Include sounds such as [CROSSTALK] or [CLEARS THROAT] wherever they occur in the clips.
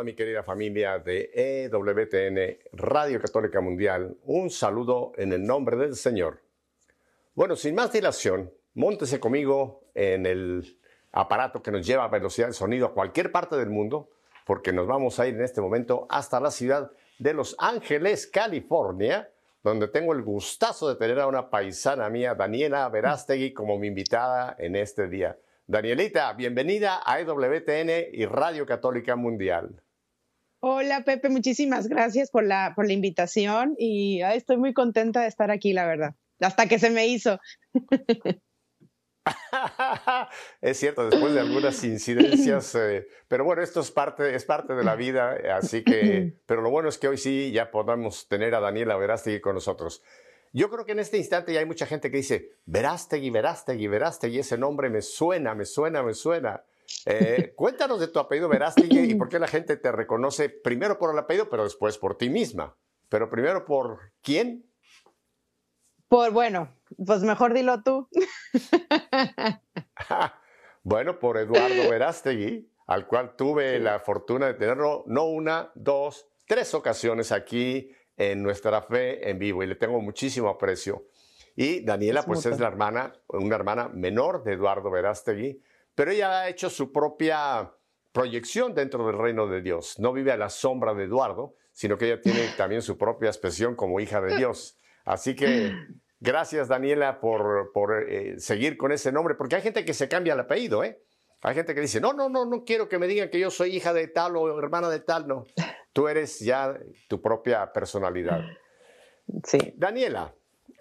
toda mi querida familia de EWTN, Radio Católica Mundial, un saludo en el nombre del Señor. Bueno, sin más dilación, móntese conmigo en el aparato que nos lleva a velocidad de sonido a cualquier parte del mundo, porque nos vamos a ir en este momento hasta la ciudad de Los Ángeles, California, donde tengo el gustazo de tener a una paisana mía, Daniela Verástegui, como mi invitada en este día. Danielita, bienvenida a EWTN y Radio Católica Mundial. Hola Pepe, muchísimas gracias por la, por la invitación y estoy muy contenta de estar aquí, la verdad, hasta que se me hizo. [LAUGHS] [LAUGHS] es cierto, después de algunas incidencias, [LAUGHS] eh, pero bueno, esto es parte, es parte de la vida, así que, [CLEARS THROAT] pero lo bueno es que hoy sí ya podamos tener a Daniela Verástegui con nosotros. Yo creo que en este instante ya hay mucha gente que dice, Verástegui, Verástegui, Verástegui, ese nombre me suena, me suena, me suena. Eh, cuéntanos de tu apellido Verástegui y por qué la gente te reconoce primero por el apellido, pero después por ti misma. Pero primero por quién? Por, bueno, pues mejor dilo tú. [LAUGHS] bueno, por Eduardo Verástegui, al cual tuve la fortuna de tenerlo no una, dos, tres ocasiones aquí en nuestra fe en vivo y le tengo muchísimo aprecio. Y Daniela, pues es la hermana, una hermana menor de Eduardo Verástegui, pero ella ha hecho su propia proyección dentro del reino de Dios. No vive a la sombra de Eduardo, sino que ella tiene [LAUGHS] también su propia expresión como hija de Dios. Así que [LAUGHS] gracias, Daniela, por, por eh, seguir con ese nombre, porque hay gente que se cambia el apellido, ¿eh? Hay gente que dice, no, no, no, no quiero que me digan que yo soy hija de tal o hermana de tal, no. Tú eres ya tu propia personalidad. Sí. Daniela,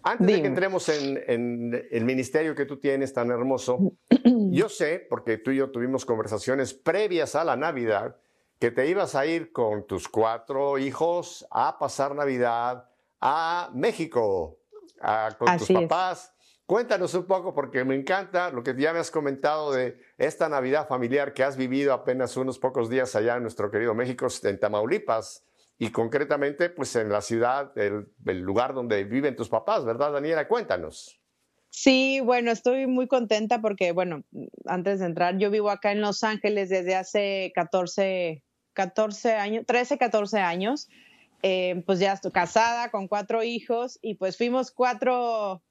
antes de que entremos en, el ministerio que tú tienes tan hermoso, [CLEARS THROAT] yo sé, porque tú y yo tuvimos conversaciones previas a la Navidad, que te ibas a ir con tus cuatro hijos a pasar Navidad a México, con tus papás. Cuéntanos un poco, porque me encanta lo que ya me has comentado de esta Navidad familiar que has vivido apenas unos pocos días allá en nuestro querido México, en Tamaulipas, y concretamente pues en la ciudad, el, lugar donde viven tus papás, ¿verdad, Daniela? Cuéntanos. Sí, bueno, estoy muy contenta porque, bueno, antes de entrar, yo vivo acá en Los Ángeles desde hace 14, 14 años, 13, 14 años. Eh, pues ya estoy casada con cuatro hijos y pues fuimos cuatro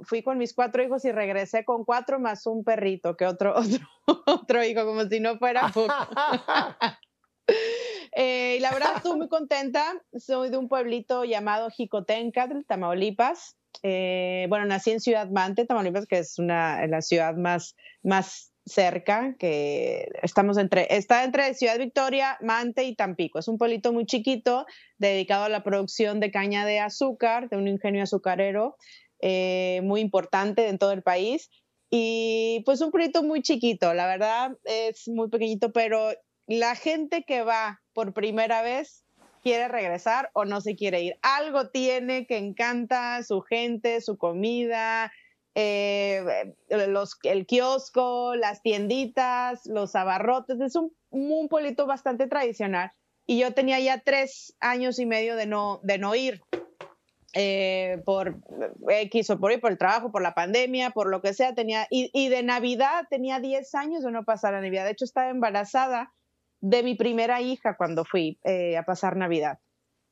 fui con mis cuatro hijos y regresé con cuatro más un perrito, que otro, [LAUGHS] otro, otro hijo, como si no fuera poco. [LAUGHS] Eh, y la verdad estoy muy contenta. Soy de un pueblito llamado Jicotenca, Tamaulipas. Eh, bueno, nací en Ciudad Mante, Tamaulipas, que es una, la ciudad más, más cerca, que estamos entre, está entre Ciudad Victoria, Mante y Tampico. Es un pueblito muy chiquito dedicado a la producción de caña de azúcar, de un ingenio azucarero. Eh, muy importante en todo el país. Y pues un proyecto muy chiquito, la verdad es muy pequeñito, pero la gente que va por primera vez quiere regresar o no se quiere ir. Algo tiene que encanta su gente, su comida, eh, el kiosco, las tienditas, los abarrotes. Es un, un pueblito bastante tradicional. Y yo tenía ya tres años y medio de no, de no ir. Eh, por X o por por el trabajo, por la pandemia, por lo que sea, tenía, y, de Navidad tenía 10 años de no pasar la Navidad. De hecho, estaba embarazada de mi primera hija cuando fui eh, a pasar Navidad.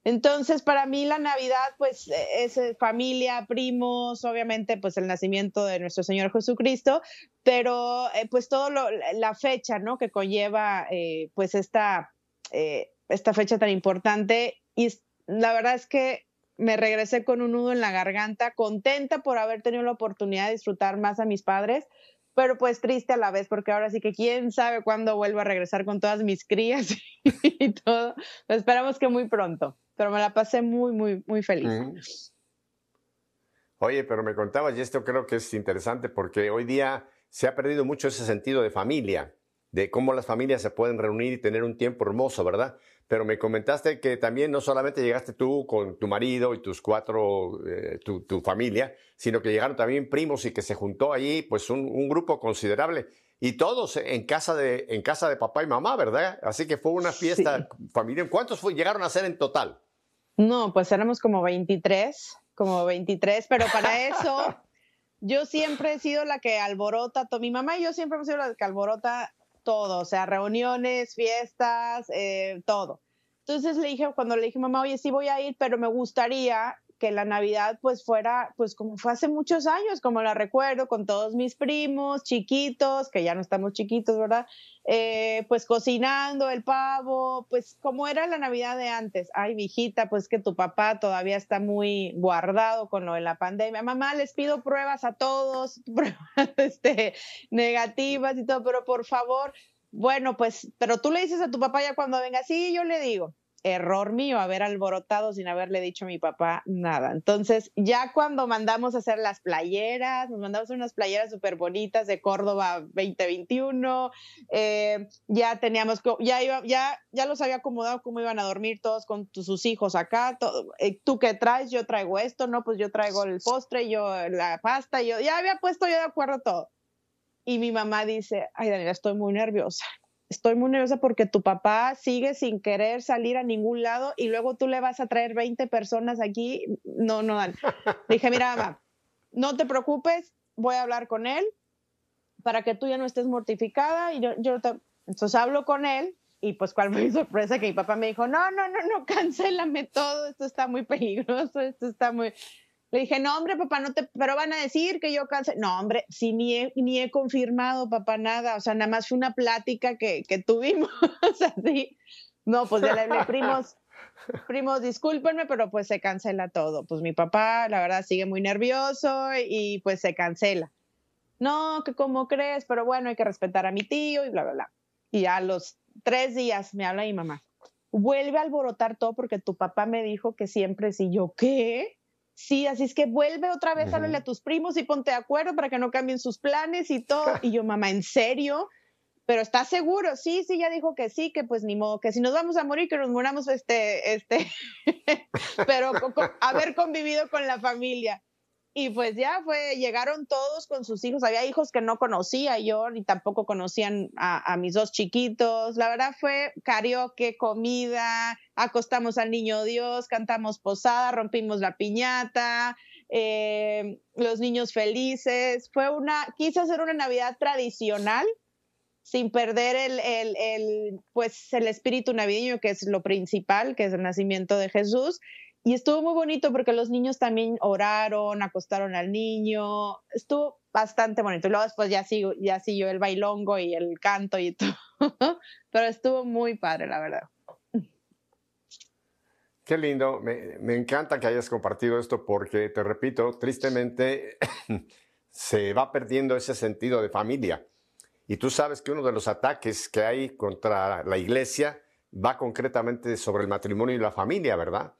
Entonces, para mí la Navidad, pues, es eh, familia, primos, obviamente, pues el nacimiento de nuestro Señor Jesucristo, pero pues todo la fecha, ¿no? Que conlleva, pues, esta, esta fecha tan importante. Y la verdad es que me regresé con un nudo en la garganta, contenta por haber tenido la oportunidad de disfrutar más a mis padres, pero pues triste a la vez, porque ahora sí que quién sabe cuándo vuelvo a regresar con todas mis crías [LAUGHS] y todo. esperamos que muy pronto, pero me la pasé muy, muy, muy feliz. Oye, pero me contabas, y esto creo que es interesante, porque hoy día se ha perdido mucho ese sentido de familia, de cómo las familias se pueden reunir y tener un tiempo hermoso, ¿verdad? Pero me comentaste que también no solamente llegaste tú con tu marido y tus cuatro, eh, tu, familia, sino que llegaron también primos y que se juntó ahí pues un, grupo considerable. Y todos en casa, de, en casa de papá y mamá, ¿verdad? Así que fue una fiesta familiar. ¿Cuántos llegaron a ser en total? No, pues éramos como 23, como 23, pero para eso [LAUGHS] yo siempre he sido la que alborota, mi mamá y yo siempre hemos sido la que alborota todo, o sea, reuniones, fiestas, eh, todo. Entonces le dije, cuando le dije, mamá, oye, sí voy a ir, pero me gustaría que la Navidad pues fuera pues como fue hace muchos años, como la recuerdo, con todos mis primos chiquitos, que ya no estamos chiquitos, ¿verdad? Eh, pues cocinando el pavo, pues como era la Navidad de antes. Ay, viejita, pues que tu papá todavía está muy guardado con lo de la pandemia. Mamá, les pido pruebas a todos, [LAUGHS] pruebas este, negativas y todo, pero por favor, bueno, pues, pero tú le dices a tu papá ya cuando venga, sí, yo le digo error mío haber alborotado sin haberle dicho a mi papá nada. Entonces, ya cuando mandamos a hacer las playeras, nos mandamos unas playeras súper bonitas de Córdoba 2021, eh, ya teníamos, ya, iba, ya, ya los había acomodado cómo iban a dormir todos con sus hijos acá, eh, tú qué traes, yo traigo esto, no, pues yo traigo el postre, yo la pasta, yo ya había puesto yo de acuerdo todo. Y mi mamá dice, ay Daniela, estoy muy nerviosa estoy muy nerviosa porque tu papá sigue sin querer salir a ningún lado y luego tú le vas a traer 20 personas aquí. No, no, Dan. [LAUGHS] dije, mira, mamá, no te preocupes, voy a hablar con él para que tú ya no estés mortificada. Y yo, yo Entonces hablo con él y pues cuál fue mi sorpresa que mi papá me dijo, no, no, no, no, [LAUGHS] cancélame todo, esto está muy peligroso, esto está muy... Le dije, no, hombre, papá, no te, pero van a decir que yo cansé. No, hombre, sí, ni he, ni he confirmado, papá, nada. O sea, nada más fue una plática que, que tuvimos. [LAUGHS] o sea, sí. No, pues ya le primos, primos, discúlpenme, pero pues se cancela todo. Pues mi papá, la verdad, sigue muy nervioso y pues se cancela. No, que como crees, pero bueno, hay que respetar a mi tío y bla, bla, bla. Y a los tres días me habla mi mamá. Vuelve a alborotar todo porque tu papá me dijo que siempre sí. Yo, ¿qué? Sí, así es que vuelve otra vez, a hablarle a tus primos y ponte de acuerdo para que no cambien sus planes y todo. Y yo, mamá, ¿en serio? Pero ¿estás seguro? Sí, sí, ya dijo que sí, que pues ni modo, que si nos vamos a morir, que nos muramos este, este, [LAUGHS] pero haber convivido con la familia. Y pues ya fue, llegaron todos con sus hijos. Había hijos que no conocía yo, ni tampoco conocían a, mis dos chiquitos. La verdad fue karaoke, comida, acostamos al niño Dios, cantamos posada, rompimos la piñata, eh, los niños felices. Fue una, quise hacer una Navidad tradicional sin perder el, el, el, pues, el espíritu navideño, que es lo principal, que es el nacimiento de Jesús y estuvo muy bonito porque los niños también oraron, acostaron al niño, estuvo bastante bonito. Y luego después ya, sigo, ya siguió el bailongo y el canto y [LAUGHS] todo, pero estuvo muy padre, la verdad. Qué lindo, me, me, encanta que hayas compartido esto porque, te repito, tristemente [LAUGHS] se va perdiendo ese sentido de familia. Y tú sabes que uno de los ataques que hay contra la iglesia va concretamente sobre el matrimonio y la familia, ¿verdad?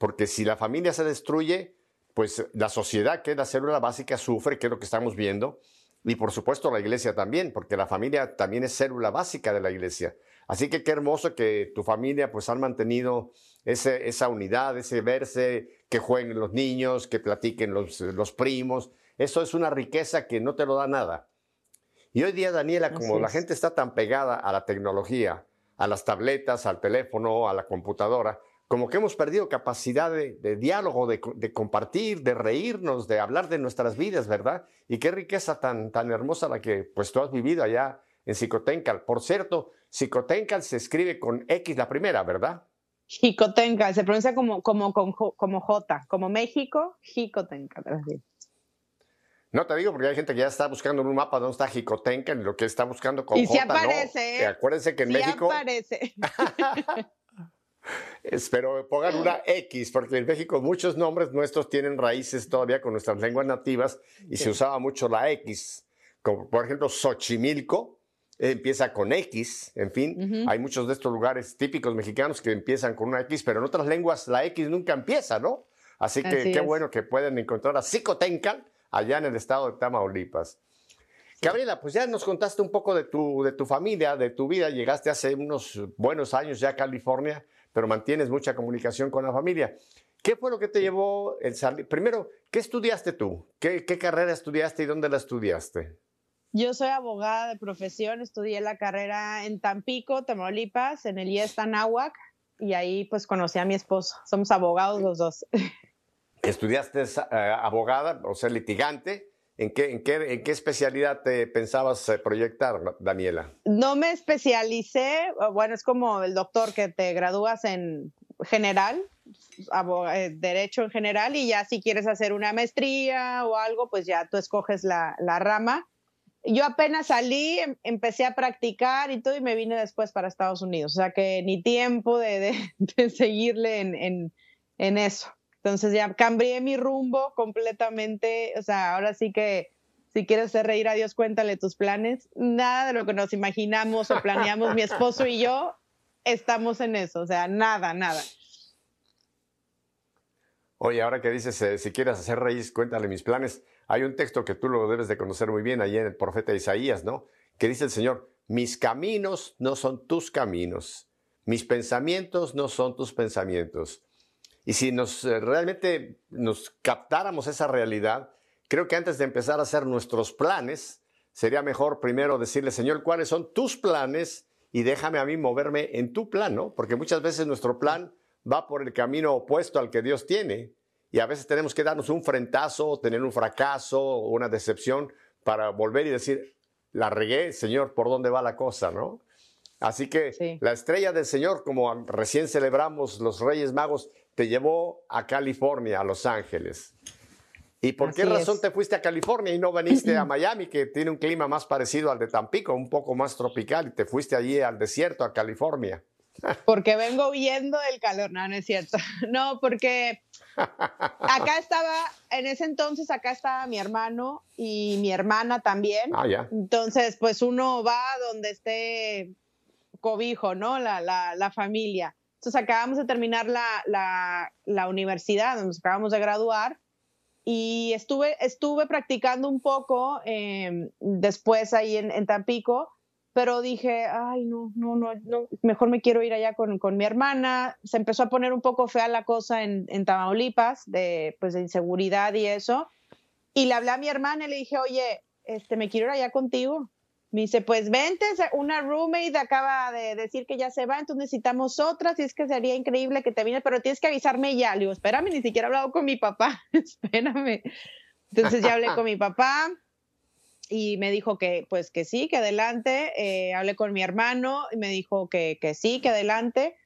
Porque si la familia se destruye, pues la sociedad, que es la célula básica, sufre, que es lo que estamos viendo, y por supuesto la iglesia también, porque la familia también es célula básica de la iglesia. Así que qué hermoso que tu familia pues han mantenido ese, esa unidad, ese verse, que jueguen los niños, que platiquen los, los primos. Eso es una riqueza que no te lo da nada. Y hoy día, Daniela, como la gente está tan pegada a la tecnología, a las tabletas, al teléfono, a la computadora, como que hemos perdido capacidad de, diálogo, de, compartir, de reírnos, de hablar de nuestras vidas, ¿verdad? Y qué riqueza tan, tan hermosa la que pues tú has vivido allá en Xicotencal. Por cierto, Xicotencal se escribe con X la primera, ¿verdad? Xicotencal, se pronuncia como, como, como, J, como México, Xicotencal. No te digo porque hay gente que ya está buscando en un mapa dónde está Jicotenca, y lo que está buscando con y J, aparece, ¿no? ¿eh? Acuérdense que en México... aparece. [LAUGHS] Espero pongan una X, porque en México muchos nombres nuestros tienen raíces todavía con nuestras lenguas nativas y se usaba mucho la X. Como por ejemplo Xochimilco, empieza con X, en fin, hay muchos de estos lugares típicos mexicanos que empiezan con una X, pero en otras lenguas la X nunca empieza, ¿no? Así que qué bueno que pueden encontrar a Xicotencal allá en el estado de Tamaulipas. Gabriela, pues ya nos contaste un poco de tu, de tu familia, de tu vida. Llegaste hace unos buenos años ya a California pero mantienes mucha comunicación con la familia. ¿Qué fue lo que te llevó el salir? Primero, ¿qué estudiaste tú? ¿Qué, carrera estudiaste y dónde la estudiaste? Yo soy abogada de profesión, estudié la carrera en Tampico, Tamaulipas, en el IES Anáhuac, y ahí pues conocí a mi esposo. Somos abogados los dos. [LAUGHS] Estudiaste eh, abogada, o sea, litigante, ¿En qué, en, qué, ¿En qué especialidad te pensabas eh, proyectar, Daniela? No me especialicé, bueno, es como el doctor que te gradúas en general, eh, derecho en general, y ya si quieres hacer una maestría o algo, pues ya tú escoges la, rama. Yo apenas salí, em, empecé a practicar y todo, y me vine después para Estados Unidos, o sea que ni tiempo de, [LAUGHS] seguirle en eso. Entonces ya cambié mi rumbo completamente, o sea, ahora sí que si quieres hacer reír a Dios, cuéntale tus planes. Nada de lo que nos imaginamos o planeamos mi esposo y yo estamos en eso, o sea, nada, nada. Oye, ahora que dices, eh, si quieres hacer reír, cuéntale mis planes. Hay un texto que tú lo debes de conocer muy bien ahí en el profeta Isaías, ¿no? Que dice el Señor, mis caminos no son tus caminos, mis pensamientos no son tus pensamientos. Y si nos eh, realmente nos captáramos esa realidad, creo que antes de empezar a hacer nuestros planes, sería mejor primero decirle, Señor, ¿cuáles son tus planes? Y déjame a mí moverme en tu plan, ¿no? Porque muchas veces nuestro plan va por el camino opuesto al que Dios tiene. Y a veces tenemos que darnos un frentazo, tener un fracaso o una decepción para volver y decir, la regué, Señor, ¿por dónde va la cosa, no? Así que sí. la estrella del Señor, como recién celebramos los Reyes Magos, te llevó a California, a Los Ángeles. ¿Y por Así qué razón es. te fuiste a California y no viniste a [CLEARS THROAT] Miami, que tiene un clima más parecido al de Tampico, un poco más tropical, y te fuiste allí al desierto, a California? [LAUGHS] Porque vengo huyendo del calor, no, no es cierto. [LAUGHS] No, porque acá estaba, en ese entonces acá estaba mi hermano y mi hermana también. Ah, ya. Entonces, pues uno va donde esté cobijo, ¿no? La, la, la familia. Entonces acabamos de terminar la, la, la, universidad, nos acabamos de graduar y estuve, estuve practicando un poco eh, después ahí en, en, Tampico, pero dije, ay, no, no, no, no, mejor me quiero ir allá con, con mi hermana. Se empezó a poner un poco fea la cosa en, en Tamaulipas, de, pues, de inseguridad y eso. Y le hablé a mi hermana y le dije, oye, este, me quiero ir allá contigo. Me dice, pues vente, una roommate acaba de decir que ya se va, entonces necesitamos otras y es que sería increíble que te vienes, pero tienes que avisarme ya. Le digo, espérame, ni siquiera he hablado con mi papá, [LAUGHS] espérame. Entonces ya hablé con mi papá y me dijo que pues que sí, que adelante. Eh, hablé con mi hermano y me dijo que, que sí, que adelante.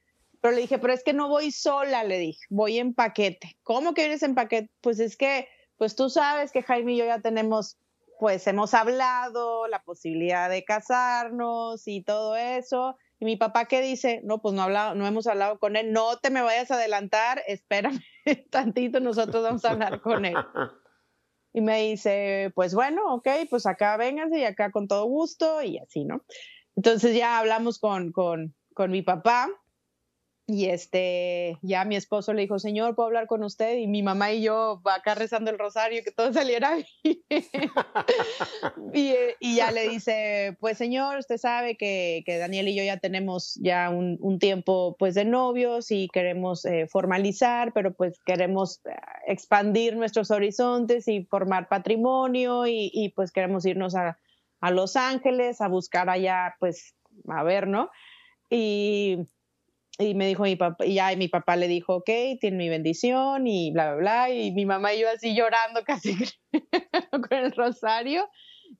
Pero le dije, pero es que no voy sola, le dije, voy en paquete. ¿Cómo que vienes en paquete? Pues es que, pues tú sabes que Jaime y yo ya tenemos pues hemos hablado, la posibilidad de casarnos y todo eso. Y mi papá ¿qué dice, no, pues no, hablado, no hemos hablado con él, no te me vayas a adelantar, espérame [LAUGHS] tantito, nosotros vamos a hablar con él. Y me dice, pues bueno, ok, pues acá vénganse y acá con todo gusto y así, ¿no? Entonces ya hablamos con, con, con mi papá y este, ya mi esposo le dijo, señor, ¿puedo hablar con usted? Y mi mamá y yo acá rezando el rosario, que todo [LAUGHS] saliera bien. y, y, ya le dice, pues señor, usted sabe que, que Daniel y yo ya tenemos ya un, un tiempo pues de novios y queremos eh, formalizar, pero pues queremos eh, expandir nuestros horizontes y formar patrimonio y, y pues queremos irnos a, a Los Ángeles a buscar allá, pues, a ver, ¿no? Y y me dijo mi papá, y ya y mi papá le dijo, ok, tiene mi bendición y bla, bla, bla, y mi mamá y yo así llorando [LAUGHS] casi con el rosario.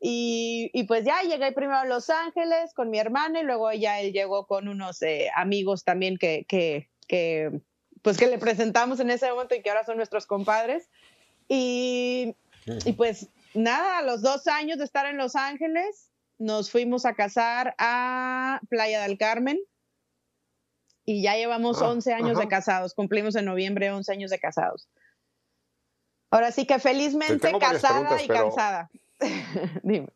Y, y, pues ya llegué primero a Los Ángeles con mi hermana y luego ya él llegó con unos eh, amigos también que, que, que, pues que le presentamos en ese momento y que ahora son nuestros compadres. Y, y pues nada, a los dos años de estar en Los Ángeles, nos fuimos a casar a Playa del Carmen y ya llevamos ah, 11 años ajá. de casados, cumplimos en noviembre 11 años de casados. Ahora sí que felizmente casada y pero... cansada. [LAUGHS] Dime.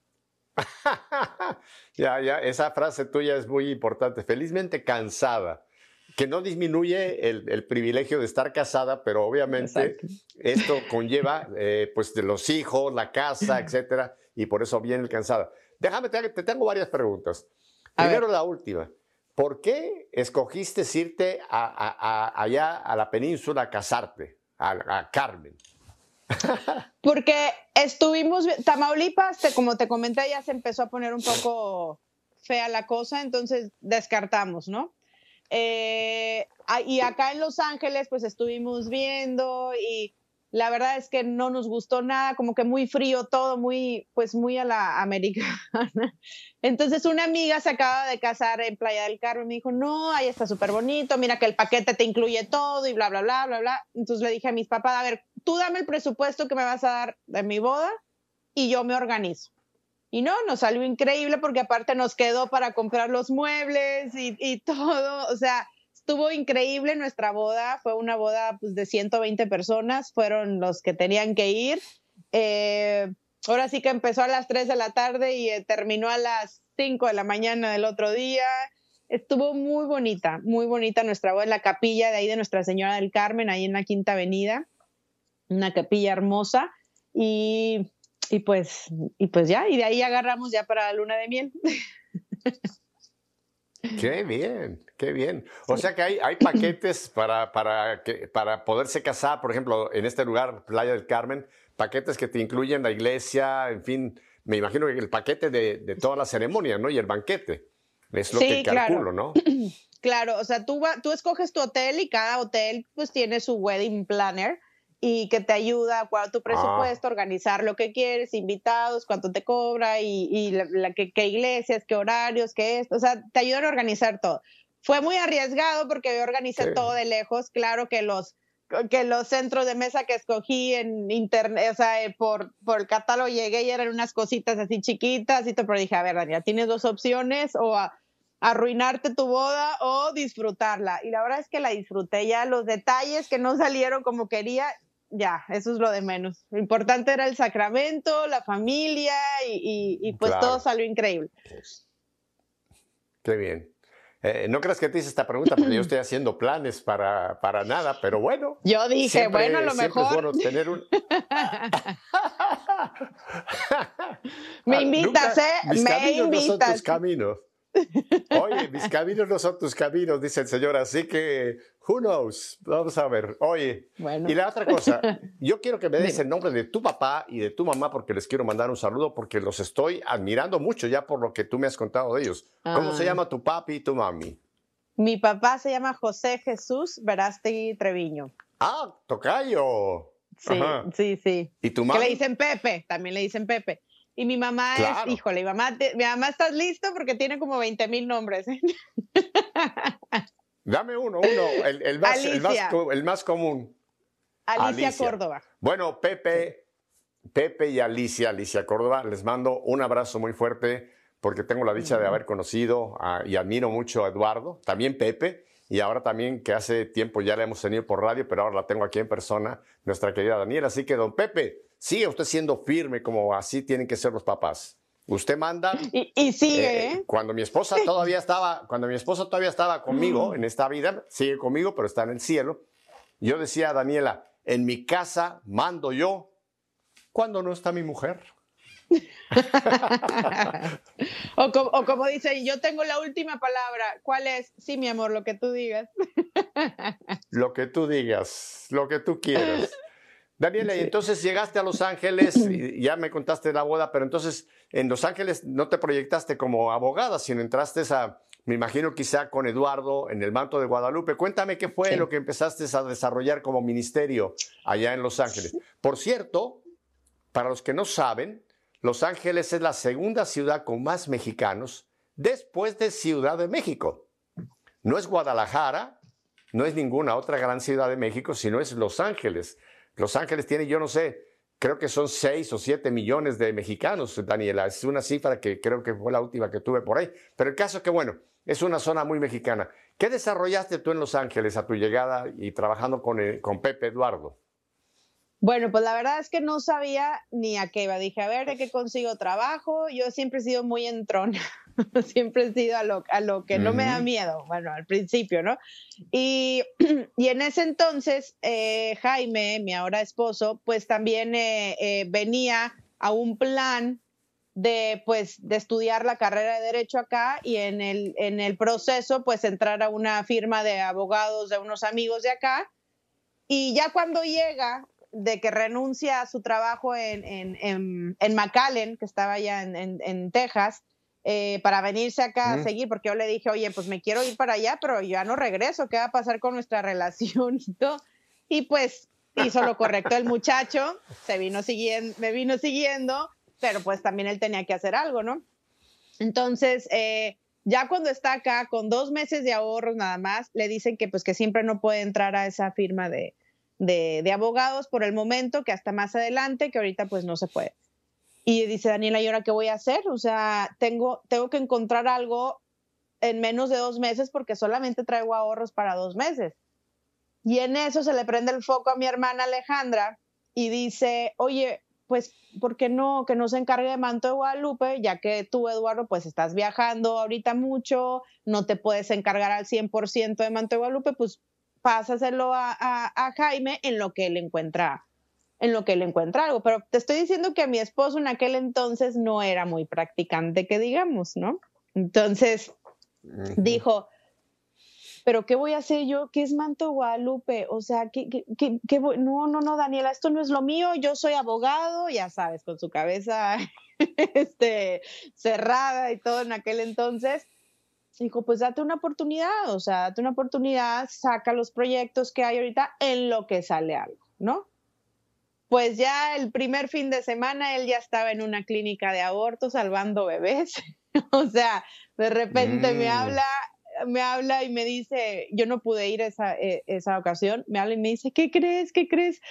ya, ya, esa frase tuya es muy importante. Felizmente cansada, que no disminuye el, el privilegio de estar casada, pero obviamente Exacto. esto [LAUGHS] conlleva eh, pues de los hijos, la casa, etcétera, y por eso viene el cansada. Déjame, te, te tengo varias preguntas. Primero la última. ¿Por qué escogiste irte allá a la península a casarte, a, Carmen? [LAUGHS] Porque estuvimos, Tamaulipas, como te comenté, ya se empezó a poner un poco fea la cosa, entonces descartamos, ¿no? Eh, y acá en Los Ángeles, pues estuvimos viendo y la verdad es que no nos gustó nada, como que muy frío todo, muy, pues muy a la americana. [LAUGHS] Entonces una amiga se acaba de casar en Playa del Carmen, me dijo, no, ahí está súper bonito, mira que el paquete te incluye todo y bla, bla, bla, bla, bla. Entonces le dije a mis papás, a ver, tú dame el presupuesto que me vas a dar de mi boda y yo me organizo. Y no, nos salió increíble porque aparte nos quedó para comprar los muebles y, y todo, o sea, estuvo increíble nuestra boda, fue una boda pues, de 120 personas, fueron los que tenían que ir. Eh, ahora sí que empezó a las 3 de la tarde y eh, terminó a las 5 de la mañana del otro día. Estuvo muy bonita, muy bonita nuestra boda en la capilla de ahí de Nuestra Señora del Carmen, ahí en la Quinta Avenida, una capilla hermosa. Y, y pues, y pues ya, y de ahí agarramos ya para la luna de miel. [LAUGHS] Qué bien, qué bien. O sea que hay, hay paquetes para, para, que, para poderse casar, por ejemplo, en este lugar, Playa del Carmen, paquetes que te incluyen la iglesia, en fin, me imagino que el paquete de, de toda la ceremonia, ¿no? Y el banquete. Es lo que calculo, ¿no? [CLEARS THROAT] Claro, o sea, tú, tú escoges tu hotel y cada hotel pues tiene su wedding planner y que te ayuda a tu ah. presupuesto, organizar lo que quieres, invitados, cuánto te cobra y, la, qué, iglesias, qué horarios, qué es, o sea, te ayudan a organizar todo. Fue muy arriesgado porque yo organicé todo de lejos, claro que los que los centros de mesa que escogí en internet, o sea, eh, por, por el catálogo llegué y eran unas cositas así chiquitas y todo, pero dije, a ver, Daniela, tienes dos opciones o arruinarte tu boda o disfrutarla. Y la verdad es que la disfruté ya, los detalles que no salieron como quería, ya, eso es lo de menos. Lo importante era el sacramento, la familia y, pues todo salió increíble. Qué bien. Eh, no creas que te hice esta pregunta porque yo [CLEARS THROAT] estoy haciendo planes para, para nada, pero bueno. Yo dije, bueno, a lo mejor. Es bueno tener un... [LAUGHS] me ah, invitas, ¿eh? me invitas. tus caminos. Oye, mis caminos no son tus caminos, dice el Señor, así que, who knows, vamos a ver. Oye, y la otra cosa, yo quiero que me des el nombre de tu papá y de tu mamá porque les quiero mandar un saludo porque los estoy admirando mucho ya por lo que tú me has contado de ellos. ¿Cómo se llama tu papi y tu mami? Mi papá se llama José Jesús Verástegui Treviño. Ah, tocayo. Sí, sí, sí. ¿Y tu mamá? Que le dicen Pepe, también le dicen Pepe. Y mi mamá es, híjole, mi mamá, mi mamá, ¿estás listo? Porque tiene como 20 mil nombres. [LAUGHS] Dame uno, uno, el, más, el, más, común. Alicia, Córdoba. Bueno, Pepe, Pepe y Alicia, Alicia Córdoba, les mando un abrazo muy fuerte porque tengo la dicha de haber conocido y admiro mucho a Eduardo, también Pepe, y ahora también que hace tiempo ya la hemos tenido por radio, pero ahora la tengo aquí en persona, nuestra querida Daniela. Así que, don Pepe, sigue usted siendo firme como así tienen que ser los papás. Usted manda. Y, sigue. Eh, ¿eh? cuando mi esposa todavía estaba, cuando mi esposa todavía estaba conmigo mm. en esta vida, sigue conmigo, pero está en el cielo. Yo decía a Daniela, en mi casa mando yo cuando no está mi mujer. [LAUGHS] o, como, o, como, dice, yo tengo la última palabra. ¿Cuál es? Sí, mi amor, lo que tú digas. lo que tú digas, lo que tú quieras. [LAUGHS] Daniela, y entonces llegaste a Los Ángeles, y ya me contaste la boda, pero entonces en Los Ángeles no te proyectaste como abogada, sino entraste a, me imagino quizá con Eduardo en el manto de Guadalupe. Cuéntame qué fue lo que empezaste a desarrollar como ministerio allá en Los Ángeles. Por cierto, para los que no saben, Los Ángeles es la segunda ciudad con más mexicanos después de Ciudad de México. No es Guadalajara, no es ninguna otra gran ciudad de México, sino es Los Ángeles. Los Ángeles tiene, yo no sé, creo que son 6 o 7 millones de mexicanos, Daniela. Es una cifra que creo que fue la última que tuve por ahí. Pero el caso es que, bueno, es una zona muy mexicana. ¿Qué desarrollaste tú en Los Ángeles a tu llegada y trabajando con, eh, con Pepe Eduardo? Bueno, pues la verdad es que no sabía ni a qué iba. Dije, a ver, ¿de qué consigo trabajo? Yo siempre he sido muy entrona, [LAUGHS] siempre he sido a lo, a lo que no me da miedo, bueno, al principio, ¿no? Y, [CLEARS THROAT] y en ese entonces, eh, Jaime, mi ahora esposo, pues también eh, eh, venía a un plan de, pues, de estudiar la carrera de Derecho acá y en el, en el proceso, pues, entrar a una firma de abogados de unos amigos de acá. Y ya cuando llega de que renuncia a su trabajo en, en, en, McAllen, que estaba allá en, Texas, eh, para venirse acá a seguir, porque yo le dije, oye, pues me quiero ir para allá, pero ya no regreso, ¿qué va a pasar con nuestra [LAUGHS] relación y todo? Y pues hizo lo correcto el muchacho, se vino siguiendo, me vino siguiendo, pero pues también él tenía que hacer algo, ¿no? Entonces, eh, ya cuando está acá con dos meses de ahorros nada más, le dicen que pues que siempre no puede entrar a esa firma de, de, abogados por el momento, que hasta más adelante, que ahorita pues no se puede. Y dice Daniela, ¿y ahora qué voy a hacer? O sea, tengo, tengo que encontrar algo en menos de dos meses porque solamente traigo ahorros para dos meses. Y en eso se le prende el foco a mi hermana Alejandra y dice, oye, pues, ¿por qué no que no se encargue de Manto de Guadalupe? Ya que tú, Eduardo, pues estás viajando ahorita mucho, no te puedes encargar al 100% de Manto de Guadalupe, pues pásaselo a, a, Jaime en lo que él encuentra en lo que él encuentra algo. Pero te estoy diciendo que mi esposo en aquel entonces no era muy practicante, que digamos, ¿no? Entonces dijo, pero ¿qué voy a hacer yo? ¿Qué es Manto Guadalupe? O sea, ¿qué, qué, qué, no, no, no, Daniela, esto no es lo mío, yo soy abogado, ya sabes, con su cabeza [LAUGHS] este, cerrada y todo en aquel entonces dijo, pues date una oportunidad, o sea, date una oportunidad, saca los proyectos que hay ahorita en lo que sale algo, ¿no? Pues ya el primer fin de semana él ya estaba en una clínica de aborto salvando bebés. [LAUGHS] o sea, de repente me mm. habla, me habla y me dice, yo no pude ir esa, eh, esa ocasión, me habla y me dice, ¿qué crees? ¿Qué crees?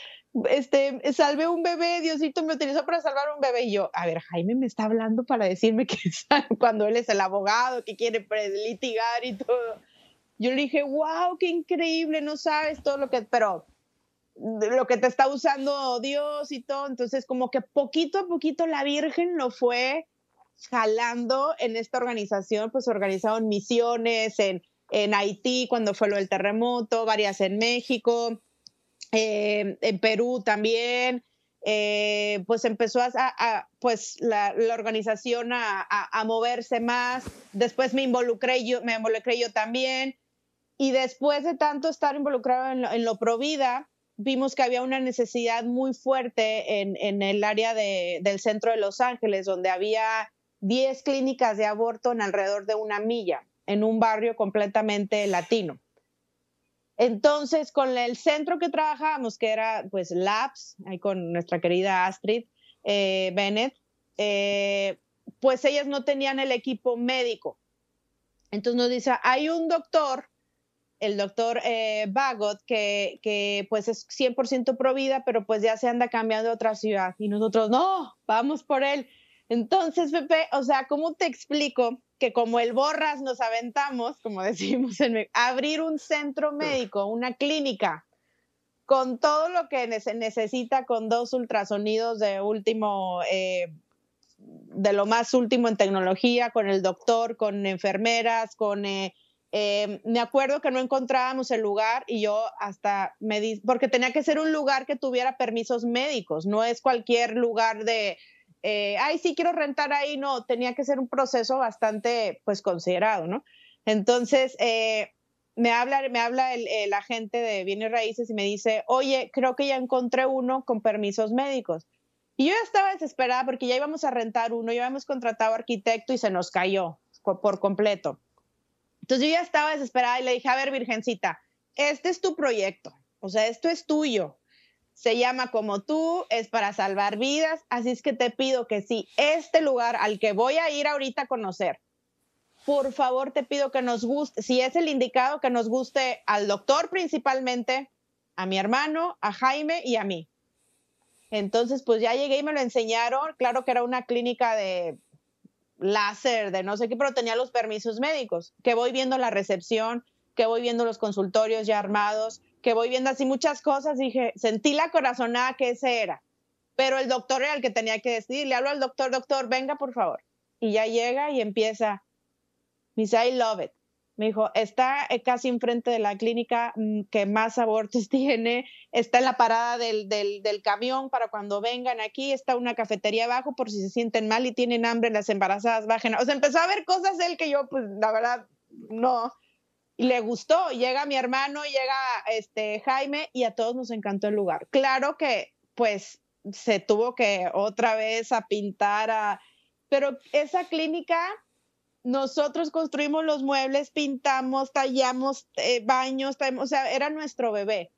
este, salvé un bebé, Diosito me utilizó para salvar un bebé. Y yo, a ver, Jaime me está hablando para decirme que [LAUGHS] cuando él es el abogado, que quiere litigar y todo. Yo le dije, wow, qué increíble, no sabes todo lo que, pero lo que te está usando Dios y todo. Entonces, como que poquito a poquito la Virgen lo fue jalando en esta organización, pues organizaron misiones en, en Haití cuando fue lo del terremoto, varias en México eh, en Perú también, eh, pues empezó a, pues la, organización a, moverse más, después me involucré yo, me involucré yo también, y después de tanto estar involucrado en lo, en lo Provida, vimos que había una necesidad muy fuerte en, en el área de, del centro de Los Ángeles, donde había 10 clínicas de aborto en alrededor de una milla, en un barrio completamente latino. Entonces, con el centro que trabajábamos, que era pues Labs, ahí con nuestra querida Astrid eh, Bennett, eh, pues ellas no tenían el equipo médico. Entonces nos dice, hay un doctor, el doctor eh, Bagot, que, pues es 100% pro vida, pero pues ya se anda cambiando a otra ciudad. Y nosotros, no, vamos por él. Entonces, Pepe, o sea, ¿cómo te explico que como el borras nos aventamos, como [LAUGHS] decimos, en, abrir un centro médico, una clínica, con todo lo que se necesita, con dos ultrasonidos de último, eh, de lo más último en tecnología, con el doctor, con enfermeras, con... Eh, eh, me acuerdo que no encontrábamos el lugar y yo hasta me di, porque tenía que ser un lugar que tuviera permisos médicos, no es cualquier lugar de, eh, ay, sí quiero rentar ahí, no, tenía que ser un proceso bastante, pues, considerado, ¿no? Entonces, eh, me habla, me habla el, el, agente de bienes raíces y me dice, oye, creo que ya encontré uno con permisos médicos. Y yo ya estaba desesperada porque ya íbamos a rentar uno, ya habíamos contratado arquitecto y se nos cayó por completo. Entonces yo ya estaba desesperada y le dije, a ver, Virgencita, este es tu proyecto, o sea, esto es tuyo se llama como tú, es para salvar vidas, así es que te pido que si este lugar al que voy a ir ahorita a conocer, por favor te pido que nos guste, si es el indicado, que nos guste al doctor principalmente, a mi hermano, a Jaime y a mí. Entonces, pues ya llegué y me lo enseñaron, claro que era una clínica de láser, de no sé qué, pero tenía los permisos médicos, que voy viendo la recepción, que voy viendo los consultorios ya armados, que voy viendo así muchas cosas, dije, sentí la corazonada que ese era. Pero el doctor era el que tenía que decidir. Le hablo al doctor, doctor, venga por favor. Y ya llega y empieza, dice, I love it. Me dijo, está eh, casi enfrente de la clínica mm, que más abortos [LAUGHS] tiene, está en la parada del, del, del, camión para cuando vengan aquí, está una cafetería abajo por si se sienten mal y tienen hambre, las embarazadas bajen. O sea, empezó a ver cosas él que yo, pues, la verdad, no, y le gustó. Llega mi hermano, llega este Jaime y a todos nos encantó el lugar. Claro que pues se tuvo que otra vez a pintar a pero esa clínica nosotros construimos los muebles, pintamos, tallamos eh, baños, o sea, era nuestro bebé.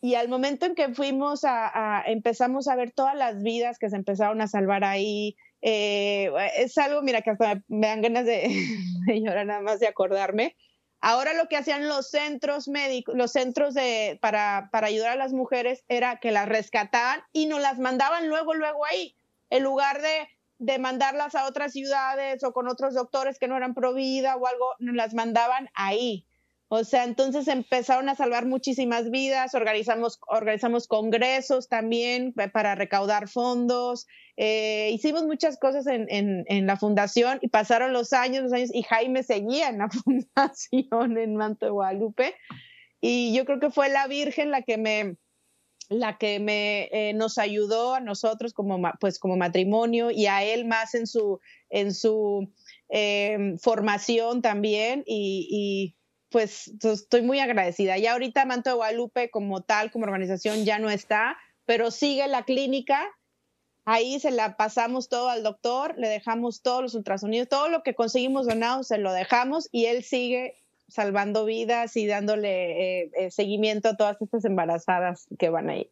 y al momento en que fuimos a, empezamos a ver todas las vidas que se empezaron a salvar ahí, eh, es algo, mira, que hasta me, dan ganas de, [LAUGHS] llorar nada más de acordarme. Ahora lo que hacían los centros médicos, los centros de, para, para ayudar a las mujeres era que las rescataban y nos las mandaban luego, luego ahí, en lugar de, de mandarlas a otras ciudades o con otros doctores que no eran pro vida o algo, nos las mandaban ahí. O sea, entonces empezaron a salvar muchísimas vidas, organizamos, organizamos congresos también para recaudar fondos, eh, hicimos muchas cosas en, en, la fundación y pasaron los años, los años, y Jaime seguía en la [LAUGHS] fundación en Manto de Guadalupe. Y yo creo que fue la Virgen la que me, la que me, eh, nos ayudó a nosotros como, pues, como matrimonio y a él más en su, en su eh, formación también. y pues estoy muy agradecida. Ya ahorita Manto de Guadalupe como tal, como organización, ya no está, pero sigue la clínica. Ahí se la pasamos todo al doctor, le dejamos todos los ultrasonidos, todo lo que conseguimos donado se lo dejamos y él sigue salvando vidas y dándole eh, eh, seguimiento a todas estas embarazadas que van ahí.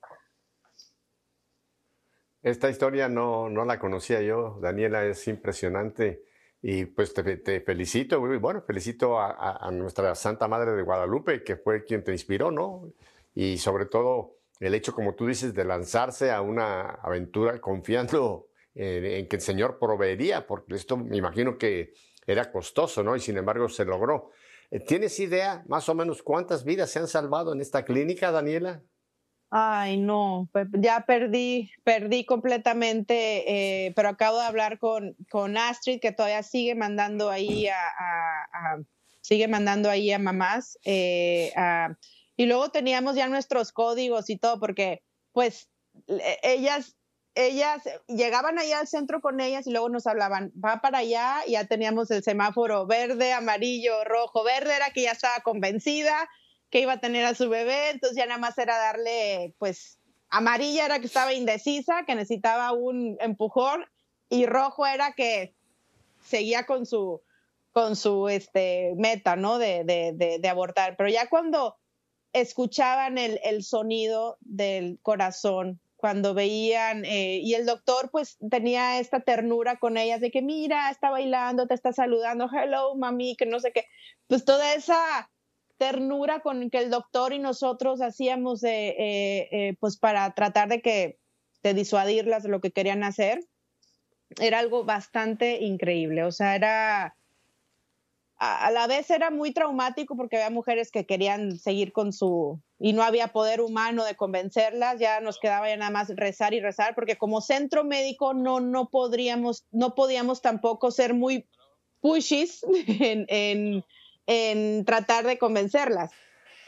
Esta historia no, no la conocía yo, Daniela, es impresionante. Y pues te, felicito, bueno, felicito a, nuestra Santa Madre de Guadalupe, que fue quien te inspiró, ¿no? Y sobre todo el hecho, como tú dices, de lanzarse a una aventura confiando en, que el Señor proveería, porque esto me imagino que era costoso, ¿no? Y sin embargo se logró. ¿Tienes idea más o menos cuántas vidas se han salvado en esta clínica, Daniela? Ay, no, pues ya perdí, perdí completamente, eh, pero acabo de hablar con, con, Astrid, que todavía sigue mandando ahí a, sigue mandando ahí a mamás. Eh, y luego teníamos ya nuestros códigos y todo, porque pues ellas, ellas llegaban allá al centro con ellas y luego nos hablaban, va para allá, y ya teníamos el semáforo verde, amarillo, rojo, verde era que ya estaba convencida, que iba a tener a su bebé, entonces ya nada más era darle, pues, amarilla era que estaba indecisa, que necesitaba un empujón, y rojo era que seguía con su, con su este, meta, ¿no? De, de, de, abortar. Pero ya cuando escuchaban el, el, sonido del corazón, cuando veían, eh, y el doctor pues tenía esta ternura con ellas de que mira, está bailando, te está saludando, hello, mami, que no sé qué, pues toda esa ternura con que el doctor y nosotros hacíamos eh, eh, pues para tratar de que de disuadirlas de lo que querían hacer era algo bastante increíble. O sea era a, la vez era muy traumático porque había mujeres que querían seguir con su y no había poder humano de convencerlas ya nos quedaba ya nada más rezar y rezar porque como centro médico no no podríamos no podíamos tampoco ser muy pushes [LAUGHS] en en tratar de convencerlas.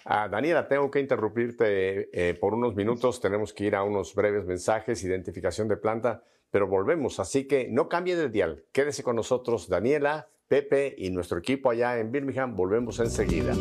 Ah, Daniela, tengo que interrumpirte eh, por unos minutos. Tenemos que ir a unos breves mensajes, identificación de planta, pero volvemos. Así que no cambie de dial. Quédese con nosotros, Daniela, Pepe y nuestro equipo allá en Birmingham. Volvemos enseguida.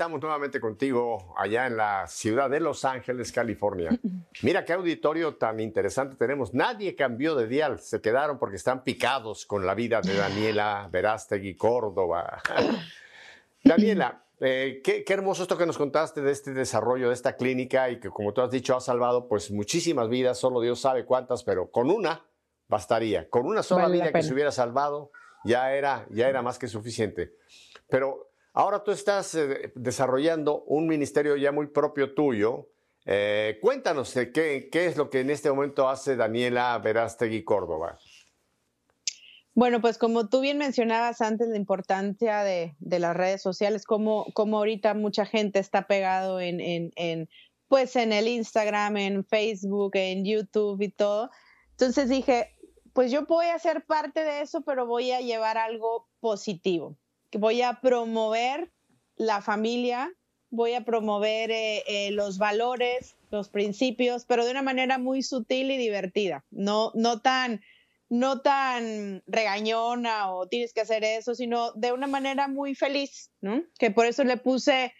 Estamos nuevamente contigo allá en la ciudad de Los Ángeles, California. [LAUGHS] Mira qué auditorio tan interesante tenemos. Nadie cambió de dial, se quedaron porque están picados con la vida de Daniela Verástegui Córdoba. [LAUGHS] Daniela, eh, qué, hermoso esto que nos contaste de este desarrollo de esta clínica y que como tú has dicho ha salvado pues muchísimas vidas, solo Dios sabe cuántas, pero con una bastaría, con una sola vida que se hubiera salvado ya era, ya era más que suficiente. Pero Ahora tú estás eh, desarrollando un ministerio ya muy propio tuyo. Eh, cuéntanos qué, qué, es lo que en este momento hace Daniela Verástegui Córdoba. Bueno, pues como tú bien mencionabas antes, la importancia de, las redes sociales, como, como ahorita mucha gente está pegado en, en, pues en el Instagram, en Facebook, en YouTube y todo. Entonces dije, pues yo voy a ser parte de eso, pero voy a llevar algo positivo voy a promover la familia, voy a promover eh, eh, los valores, los principios, pero de una manera muy sutil y divertida, no, no tan no tan regañona o tienes que hacer eso, sino de una manera muy feliz, ¿no? Que por eso le puse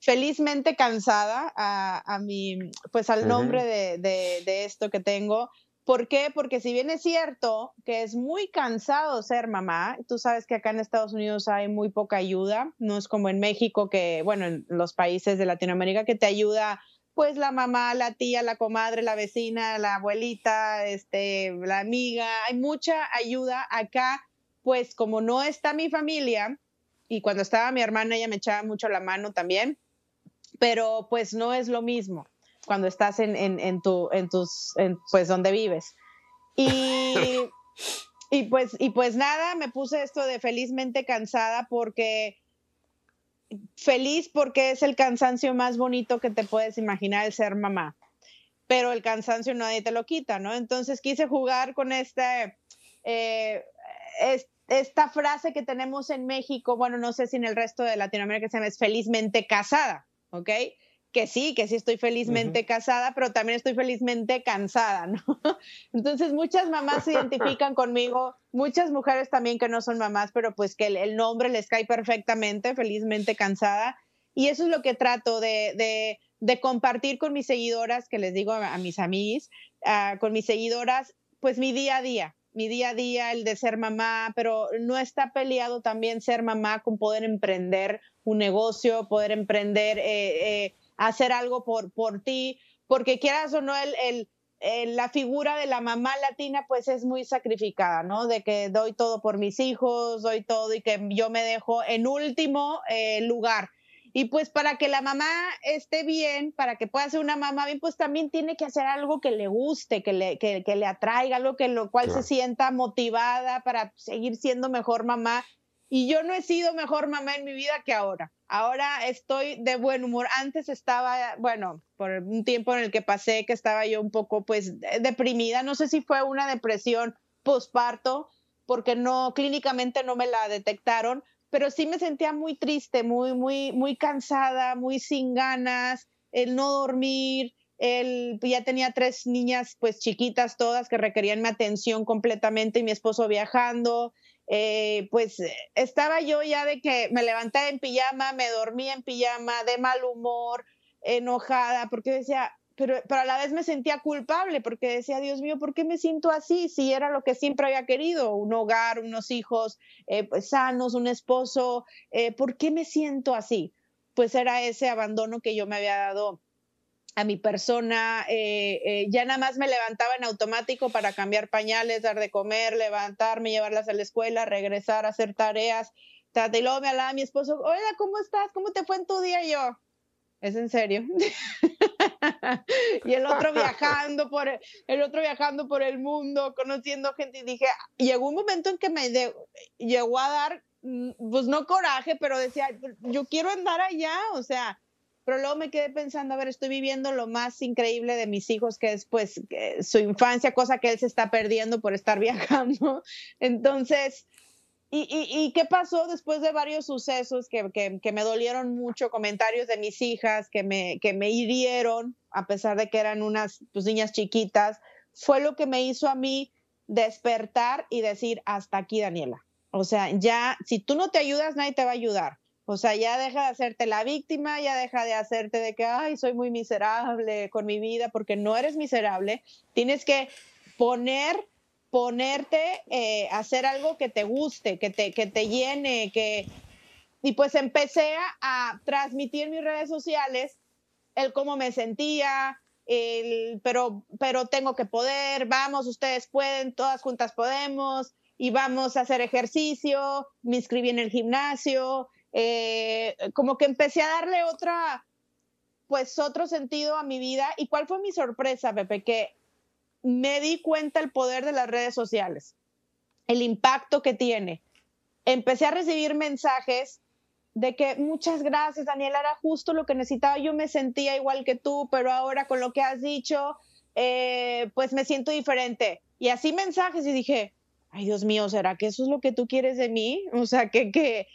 felizmente cansada a, mi, pues al nombre de, de, esto que tengo. ¿Por qué? Porque si bien es cierto que es muy cansado ser mamá, tú sabes que acá en Estados Unidos hay muy poca ayuda, no es como en México que, bueno, en los países de Latinoamérica que te ayuda pues la mamá, la tía, la comadre, la vecina, la abuelita, este, la amiga, hay mucha ayuda acá, pues como no está mi familia y cuando estaba mi hermana ella me echaba mucho la mano también, pero pues no es lo mismo cuando estás en, en, tu, en tus, pues donde vives. Y, [LAUGHS] y, pues, y pues nada, me puse esto de felizmente cansada porque feliz porque es el cansancio más bonito que te puedes imaginar el ser mamá, pero el cansancio nadie te lo quita, ¿no? Entonces quise jugar con este, eh, esta frase que tenemos en México, bueno, no sé si en el resto de Latinoamérica se llama es felizmente casada, ¿ok? Que sí, que sí estoy felizmente casada, pero también estoy felizmente cansada, ¿no? [LAUGHS] Entonces muchas mamás se identifican conmigo, muchas mujeres también que no son mamás, pero pues que el, nombre les cae perfectamente, felizmente cansada. Y eso es lo que trato de, de, compartir con mis seguidoras, que les digo a, mis amigas, ah, con mis seguidoras, pues mi día a día, mi día a día, el de ser mamá, pero no está peleado también ser mamá con poder emprender un negocio, poder emprender, eh, eh, hacer algo por, por ti, porque quieras o no, el, el, la figura de la mamá latina pues es muy sacrificada, ¿no? De que doy todo por mis hijos, doy todo y que yo me dejo en último eh, lugar. Y pues para que la mamá esté bien, para que pueda ser una mamá bien, pues también tiene que hacer algo que le guste, que le, que, que le atraiga, algo que lo cual se sienta motivada para seguir siendo mejor mamá y yo no he sido mejor mamá en mi vida que ahora. Ahora estoy de buen humor. Antes estaba, bueno, por un tiempo en el que pasé que estaba yo un poco pues deprimida. No sé si fue una depresión posparto, porque no, clínicamente no me la detectaron, pero sí me sentía muy triste, muy, muy, muy cansada, muy sin ganas, el no dormir, el, ya tenía tres niñas pues chiquitas todas que requerían mi atención completamente y mi esposo viajando, eh, pues estaba yo ya de que me levantaba en pijama, me dormía en pijama, de mal humor, enojada, porque decía, pero, pero, a la vez me sentía culpable, porque decía, Dios mío, ¿por qué me siento así? Si era lo que siempre había querido, un hogar, unos hijos eh, pues, sanos, un esposo, eh, ¿por qué me siento así? Pues era ese abandono que yo me había dado a mi persona, eh, eh, ya nada más me levantaba en automático para cambiar pañales, dar de comer, levantarme, llevarlas a la escuela, regresar hacer tareas. Y luego me hablaba mi esposo, hola, ¿cómo estás? ¿Cómo te fue en tu día? Y yo, ¿es en serio? [LAUGHS] y el otro viajando por el, otro viajando por el mundo, conociendo gente y dije, llegó un momento en que me llegó a dar mm, pues no coraje, pero decía, yo quiero andar allá, o sea, pero luego me quedé pensando, a ver, estoy viviendo lo más increíble de mis hijos, que es pues su infancia, cosa que él se está perdiendo por estar [LAUGHS] viajando. Entonces, ¿y, qué pasó después de varios sucesos que, me dolieron mucho, comentarios de mis hijas que me, que me hirieron, a pesar de que eran unas pues, niñas chiquitas? Fue lo que me hizo a mí despertar y decir, hasta aquí, Daniela. O sea, ya, si tú no te ayudas, nadie te va a ayudar o sea, ya deja de hacerte la víctima, ya deja de hacerte de que, ay, soy muy miserable con mi vida, porque no eres miserable. Tienes que poner, ponerte, eh, hacer algo que te guste, que te, que te llene, que... Y pues empecé a, transmitir en mis redes sociales el cómo me sentía, el, pero, pero tengo que poder, vamos, ustedes pueden, todas juntas podemos, y vamos a hacer ejercicio, me inscribí en el gimnasio, eh, como que empecé a darle otra, pues otro sentido a mi vida. ¿Y cuál fue mi sorpresa, Pepe? Que me di cuenta el poder de las redes sociales, el impacto que tiene. Empecé a recibir mensajes de que muchas gracias, Daniela, era justo lo que necesitaba. Yo me sentía igual que tú, pero ahora con lo que has dicho, eh, pues me siento diferente. Y así mensajes y dije, ay Dios mío, ¿será que eso es lo que tú quieres de mí? O sea, que, que,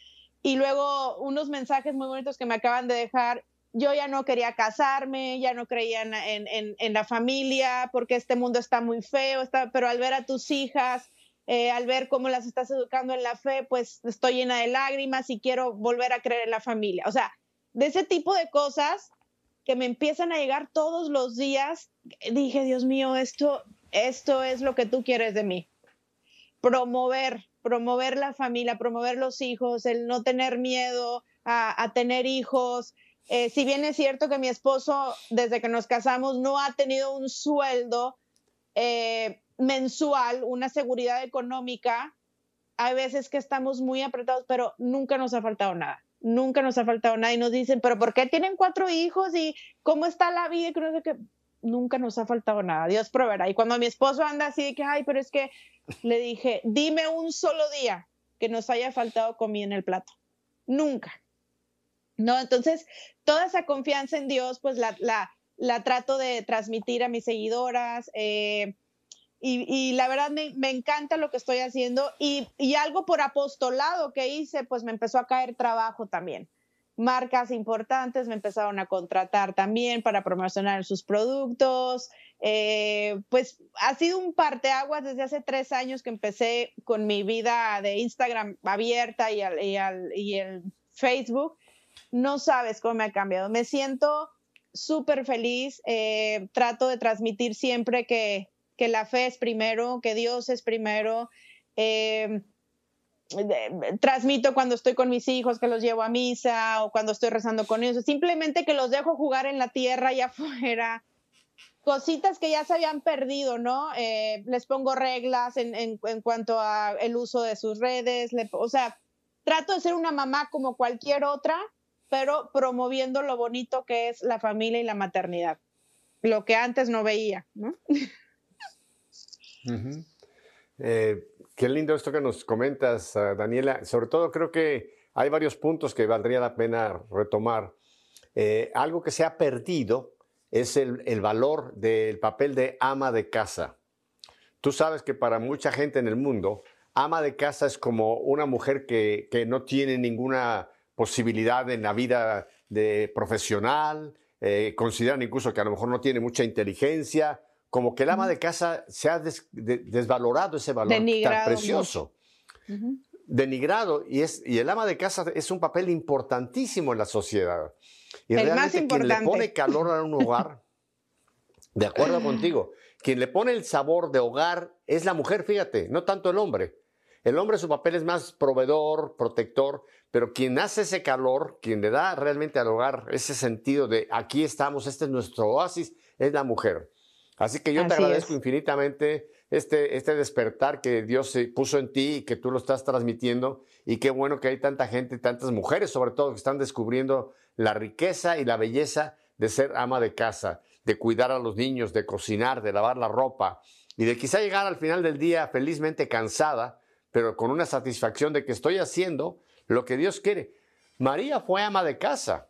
y luego unos mensajes muy bonitos que me acaban de dejar yo ya no quería casarme, ya no creía en, la familia, porque este mundo está muy feo, está, pero al ver a tus hijas, eh, al ver cómo las estás educando en la fe, pues estoy llena de lágrimas y quiero volver a creer en la familia. O sea, de ese tipo de cosas que me empiezan a llegar todos los días, dije, Dios mío, esto, esto es lo que tú quieres de mí. Promover, promover la familia, promover los hijos, el no tener miedo a, tener hijos. Eh, si bien es cierto que mi esposo, desde que nos casamos, no ha tenido un sueldo eh, mensual, una seguridad económica, hay veces que estamos muy apretados, pero nunca nos ha faltado nada nunca nos ha faltado nada y nos dicen, pero ¿por qué tienen cuatro hijos y cómo está la vida? Y que nunca nos ha faltado nada, Dios proveerá. Y cuando mi esposo anda así de que, ay, pero es que [LAUGHS] le dije, dime un solo día que nos haya faltado comida en el plato. Nunca. ¿No? Entonces, toda esa confianza en Dios, pues la, la, la trato de transmitir a mis seguidoras. Eh, y, la verdad me, encanta lo que estoy haciendo y, algo por apostolado que hice, pues me empezó a caer trabajo también. Marcas importantes me empezaron a contratar también para promocionar sus productos. Eh, pues ha sido un parteaguas desde hace tres años que empecé con mi vida de Instagram abierta y, y el Facebook. No sabes cómo me ha cambiado. Me siento súper feliz. Eh, trato de transmitir siempre que, que la fe es primero, que Dios es primero. Eh, transmito cuando estoy con mis hijos que los llevo a misa o cuando estoy rezando con ellos, simplemente que los dejo jugar en la tierra y [LAUGHS] afuera, cositas que ya se habían perdido, ¿no? Eh, les pongo reglas en, en, en cuanto a el uso de sus redes, o sea, trato de ser una mamá como cualquier otra, pero promoviendo lo bonito que es la familia y la maternidad, lo que antes no veía, ¿no? [LAUGHS] Eh, qué lindo esto que nos comentas, ah, Daniela. Sobre todo creo que hay varios puntos que valdría la pena retomar. Eh, algo que se ha perdido es el, valor del papel de ama de casa. Tú sabes que para mucha gente en el mundo, ama de casa es como una mujer que, no tiene ninguna posibilidad en la vida profesional, eh, consideran incluso que a lo mejor no tiene mucha inteligencia como que el ama de casa se ha desvalorado ese valor tan precioso. Denigrado. Y, es, y el ama de casa es un papel importantísimo en la sociedad. Y el realmente más quien le pone calor a un hogar, [LAUGHS] de acuerdo contigo, quien le pone el sabor de hogar es la mujer, fíjate, no tanto el hombre. El hombre su papel es más proveedor, protector, pero quien hace ese calor, quien le da realmente al hogar ese sentido de aquí estamos, este es nuestro oasis, es la mujer. Así que yo te agradezco infinitamente este, este despertar que Dios puso en ti y que tú lo estás transmitiendo. Y qué bueno que hay tanta gente, tantas mujeres sobre todo, que están descubriendo la riqueza y la belleza de ser ama de casa, de cuidar a los niños, de cocinar, de lavar la ropa y de quizá llegar al final del día felizmente cansada, pero con una satisfacción de que estoy haciendo lo que Dios quiere. María fue ama de casa.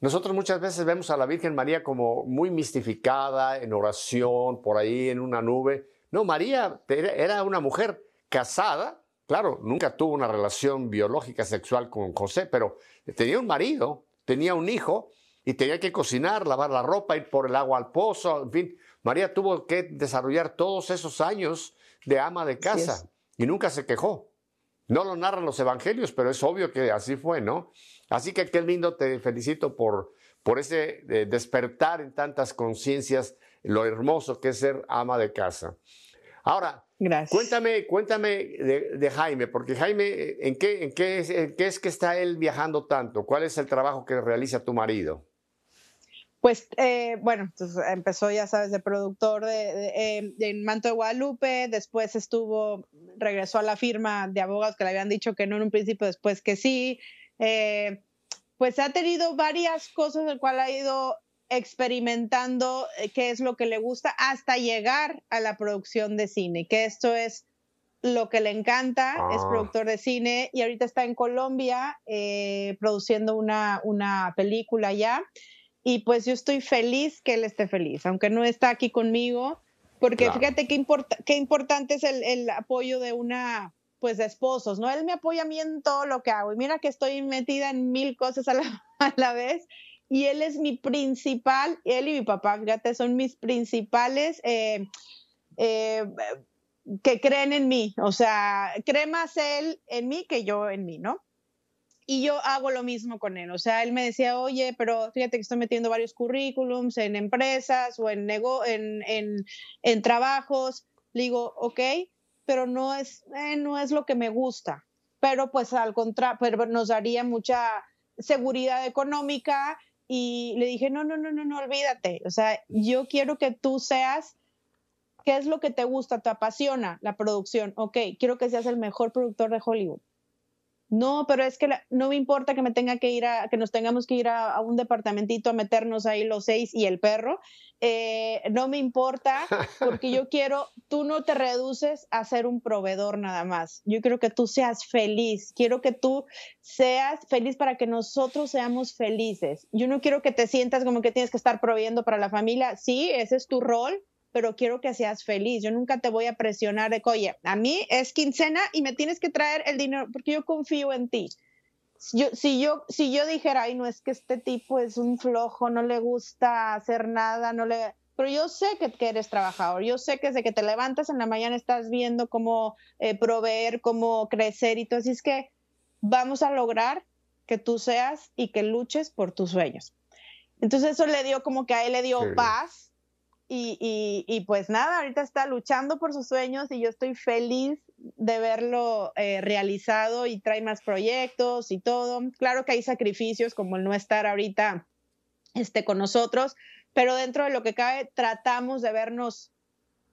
Nosotros muchas veces vemos a la Virgen María como muy mistificada, en oración, por ahí en una nube. No, María era una mujer casada, claro, nunca tuvo una relación biológica sexual con José, pero tenía un marido, tenía un hijo y tenía que cocinar, lavar la ropa, ir por el agua al pozo, en fin. María tuvo que desarrollar todos esos años de ama de casa y nunca se quejó. No lo narran los evangelios, pero es obvio que así fue, ¿no? Así que qué lindo, te felicito por, por ese eh, despertar en tantas conciencias, lo hermoso que es ser ama de casa. Ahora, cuéntame, cuéntame de, Jaime, porque Jaime, ¿en qué, en, qué, es que está él viajando tanto? ¿Cuál es el trabajo que realiza tu marido? Pues eh, bueno, empezó, ya sabes, de productor de, en Manto de Guadalupe, después estuvo, regresó a la firma de abogados que le habían dicho que no en un principio, después que sí, eh, pues ha tenido varias cosas, el cual ha ido experimentando eh, qué es lo que le gusta hasta llegar a la producción de cine, que esto es lo que le encanta, es ah. productor de cine y ahorita está en Colombia eh, produciendo una, una película ya. Y pues yo estoy feliz que él esté feliz, aunque no está aquí conmigo, porque fíjate qué, qué importante es el, el, apoyo de una, pues de esposos, ¿no? Él me apoya a mí en todo lo que hago y mira que estoy metida en mil cosas [LAUGHS] a la, vez y él es mi principal, él y mi papá, fíjate, son mis principales eh, eh, que creen en mí, o sea, cree más él en mí que yo en mí, ¿no? Y yo hago lo mismo con él, o sea, él me decía, oye, pero fíjate que estoy metiendo varios currículums en empresas o en, en, en, en trabajos, le digo, ok, pero no es, eh, no es lo que me gusta, pero pues al contrario, pero nos daría mucha seguridad económica y le dije, no, no, no, no, no, olvídate. O sea, yo quiero que tú seas, ¿qué es lo que te gusta, te apasiona la producción? Ok, quiero que seas el mejor productor de Hollywood. No, pero es que no me importa que me tenga que ir a, que nos tengamos que ir a, un departamentito a meternos ahí los seis y el perro. Eh, no me importa porque yo [LAUGHS] quiero, tú no te reduces a ser un proveedor nada más. Yo quiero que tú seas feliz. Quiero que tú seas feliz para que nosotros seamos felices. Yo no quiero que te sientas como que tienes que estar proveyendo para la familia. Sí, ese es tu rol, pero quiero que seas feliz. Yo nunca te voy a presionar de que, oye, a mí es quincena y me tienes que traer el dinero porque yo confío en ti. Si yo, si yo, si yo dijera, ay, no es que este tipo es un flojo, no le gusta hacer nada, no le... Pero yo sé que, eres trabajador, yo sé que desde que te levantas en la mañana estás viendo cómo eh, proveer, cómo crecer y todo. Así es que vamos a lograr que tú seas y que luches por tus sueños. Entonces eso le dio como que a él le dio paz y, pues nada, ahorita está luchando por sus sueños y yo estoy feliz de verlo eh, realizado y trae más proyectos y todo. Claro que hay sacrificios como el no estar ahorita este, con nosotros, pero dentro de lo que cabe tratamos de vernos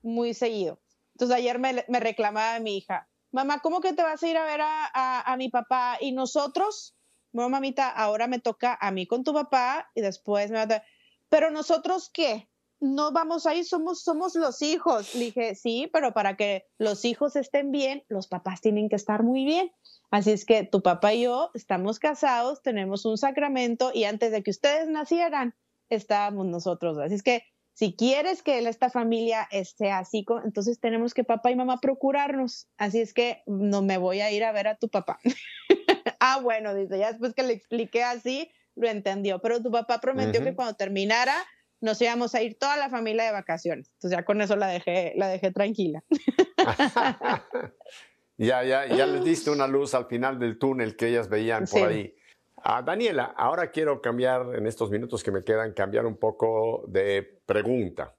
muy seguido. Entonces ayer me, reclamaba mi hija, mamá, ¿cómo que te vas a ir a ver a, a mi papá? Y nosotros, bueno, mamita, ahora me toca a mí con tu papá y después me va a... Pero nosotros qué? No vamos ahí, somos, somos los hijos. Le dije, sí, pero para que los hijos estén bien, los papás tienen que estar muy bien. Así es que tu papá y yo estamos casados, tenemos un sacramento y antes de que ustedes nacieran, estábamos nosotros. Así es que si quieres que esta familia esté así, entonces tenemos que papá y mamá procurarnos. Así es que no me voy a ir a ver a tu papá. [LAUGHS] ah, bueno, dice, ya después que le expliqué así, lo entendió. Pero tu papá prometió que cuando terminara nos íbamos a ir toda la familia de vacaciones. Entonces ya con eso la dejé, la dejé tranquila. [LAUGHS] ya, ya, ya les diste una luz al final del túnel que ellas veían por ahí. Ah, Daniela, ahora quiero cambiar en estos minutos que me quedan, cambiar un poco de pregunta.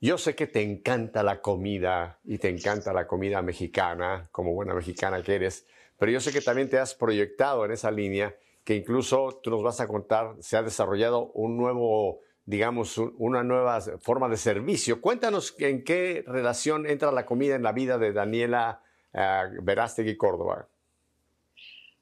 Yo sé que te encanta la comida y te encanta la comida mexicana, como buena mexicana que eres, pero yo sé que también te has proyectado en esa línea, que incluso tú nos vas a contar, se ha desarrollado un nuevo digamos, una nueva forma de servicio. Cuéntanos en qué relación entra la comida en la vida de Daniela uh, Verástegui Córdoba.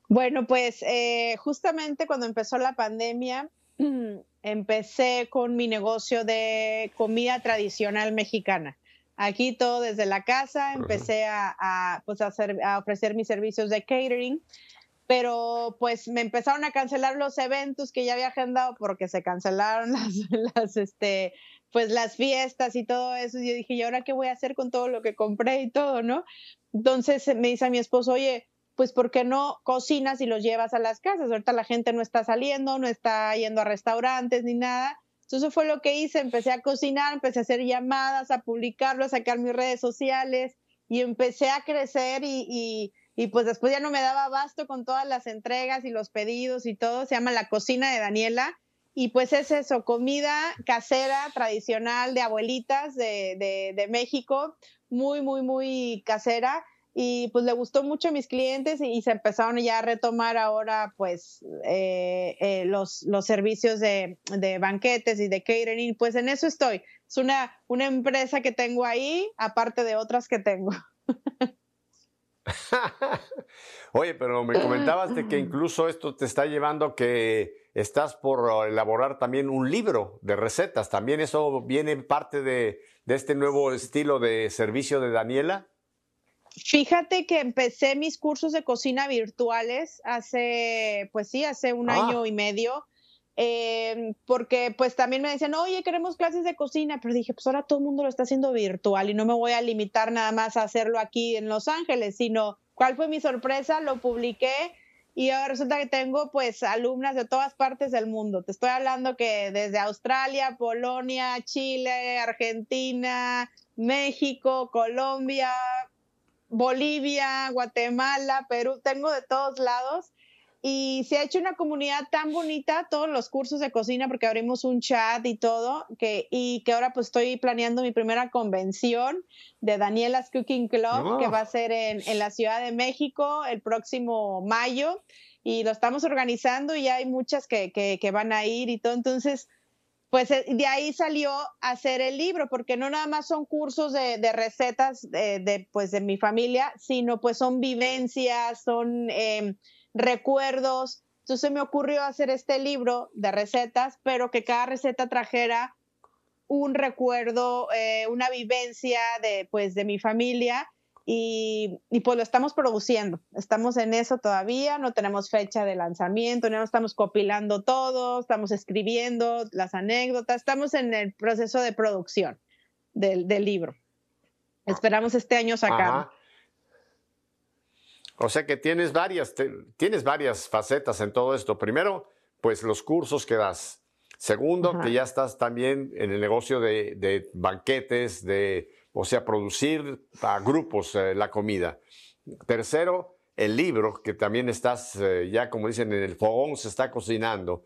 Bueno, pues eh, justamente cuando empezó la pandemia, [CLEARS THROAT] empecé con mi negocio de comida tradicional mexicana. Aquí todo desde la casa, empecé a, pues a, a ofrecer mis servicios de catering pero pues me empezaron a cancelar los eventos que ya había agendado porque se cancelaron [LAUGHS] las, este, pues las fiestas y todo eso. Y yo dije, ¿y ahora qué voy a hacer con todo lo que compré y todo, no? Entonces me dice a mi esposo, oye, pues ¿por qué no cocinas y los llevas a las casas? Ahorita la gente no está saliendo, no está yendo a restaurantes ni nada. Entonces fue lo que hice, empecé a cocinar, empecé a hacer llamadas, a publicarlo, a sacar mis redes sociales y empecé a crecer y pues después ya no me daba abasto con todas las entregas y los pedidos y todo, se llama La Cocina de Daniela. Y pues es eso, comida casera, tradicional de abuelitas de, de, México, muy, muy, muy casera. Y pues le gustó mucho a mis clientes y, se empezaron ya a retomar ahora pues eh, eh, los, los servicios de, de, banquetes y de catering. Pues en eso estoy. Es una, una empresa que tengo ahí, aparte de otras que tengo. [LAUGHS] [LAUGHS] Oye, pero me comentabas de que [CLEARS THROAT] incluso esto te está llevando que estás por elaborar también un libro de recetas. ¿También eso viene parte de, este nuevo estilo de servicio de Daniela? Fíjate que empecé mis cursos de cocina virtuales hace, pues sí, hace un ah. año y medio. Eh, porque pues también me decían, oye, queremos clases de cocina, pero dije, pues ahora todo el mundo lo está haciendo virtual y no me voy a limitar nada más a hacerlo aquí en Los Ángeles, sino cuál fue mi sorpresa, lo publiqué y ahora resulta que tengo pues alumnas de todas partes del mundo. Te estoy hablando que desde Australia, Polonia, Chile, Argentina, México, Colombia, Bolivia, Guatemala, Perú, tengo de todos lados y se ha hecho una comunidad tan bonita, todos los cursos de cocina, porque abrimos un chat y todo, que, y que ahora pues estoy planeando mi primera convención de Daniela's Cooking Club, que va a ser en, en, la Ciudad de México el próximo mayo, y lo estamos organizando y hay muchas que, que, que van a ir y todo, entonces pues eh, de ahí salió hacer el libro, porque no nada más son cursos de, de recetas de, de, pues de mi familia, sino pues son vivencias, son... Eh, recuerdos. Entonces me ocurrió hacer este libro de recetas, pero que cada receta trajera un recuerdo, eh, una vivencia de, pues, de mi familia y, y, pues lo estamos produciendo. Estamos en eso todavía, no tenemos fecha de lanzamiento, no estamos copilando todo, estamos escribiendo las anécdotas, estamos en el proceso de producción del, del libro. Esperamos este año sacarlo. O sea que tienes varias, tienes varias facetas en todo esto. Primero, pues los cursos que das. Segundo, que ya estás también en el negocio de, banquetes, de, o sea, producir a grupos eh, la comida. Tercero, el libro, que también estás, eh, ya como dicen, en el fogón se está cocinando.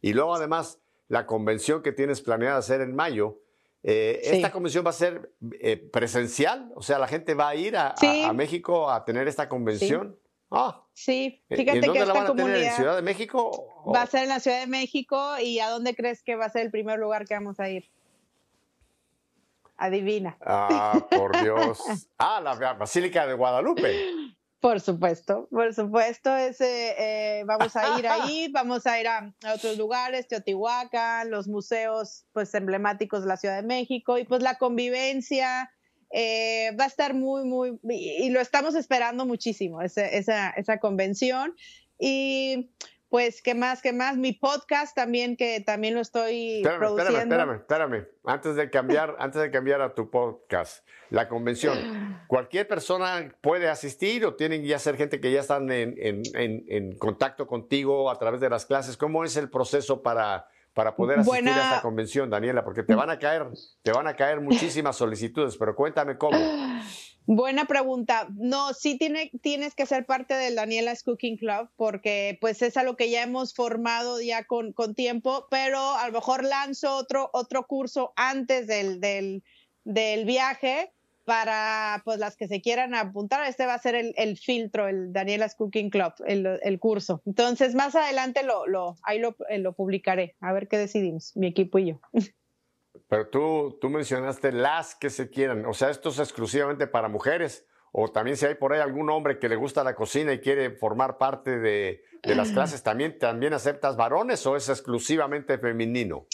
Y luego además la convención que tienes planeada hacer en mayo, eh, ¿Esta convención va a ser eh, presencial? O sea, ¿la gente va a ir a, México a tener esta convención? Sí. Ah. Sí, eh, fíjate dónde que la van a tener? ¿En Ciudad de México? Va a ser en la Ciudad de México. ¿Y a dónde crees que va a ser el primer lugar que vamos a ir? Adivina. Ah, por Dios. [LAUGHS] ah, la Basílica de Guadalupe. Por supuesto, por supuesto, ese, eh, vamos a ir ahí, [LAUGHS] vamos a ir a, otros lugares, Teotihuacán, los museos pues emblemáticos de la Ciudad de México y pues la convivencia eh, va a estar muy, muy, y, lo estamos esperando muchísimo, esa, esa convención. Y pues, ¿qué más? ¿Qué más? Mi podcast también, que también lo estoy espérame, produciendo. Espérame, espérame, espérame. Antes de cambiar, [LAUGHS] antes de cambiar a tu podcast, la convención, ¿cualquier persona puede asistir o tienen ya ser gente que ya están en, en, en, contacto contigo a través de las clases? ¿Cómo es el proceso para, para poder asistir a esta convención, Daniela? Porque te van a caer, te van a caer muchísimas solicitudes, pero cuéntame cómo. Buena pregunta. No, sí tiene, tienes que ser parte del Daniela's Cooking Club porque pues es algo que ya hemos formado ya con, con tiempo, pero a lo mejor lanzo otro, otro curso antes del, del, del, viaje para pues las que se quieran apuntar. Este va a ser el, el filtro, el Daniela's Cooking Club, el, el, curso. Entonces más adelante lo, lo, ahí lo, lo publicaré, a ver qué decidimos, mi equipo y yo. [LAUGHS] Pero tú, tú mencionaste las que se quieran. O sea, esto es exclusivamente para mujeres. O también si hay por ahí algún hombre que le gusta la cocina y quiere formar parte de, de las [CLEARS THROAT] clases, ¿también, ¿también aceptas varones o es exclusivamente femenino?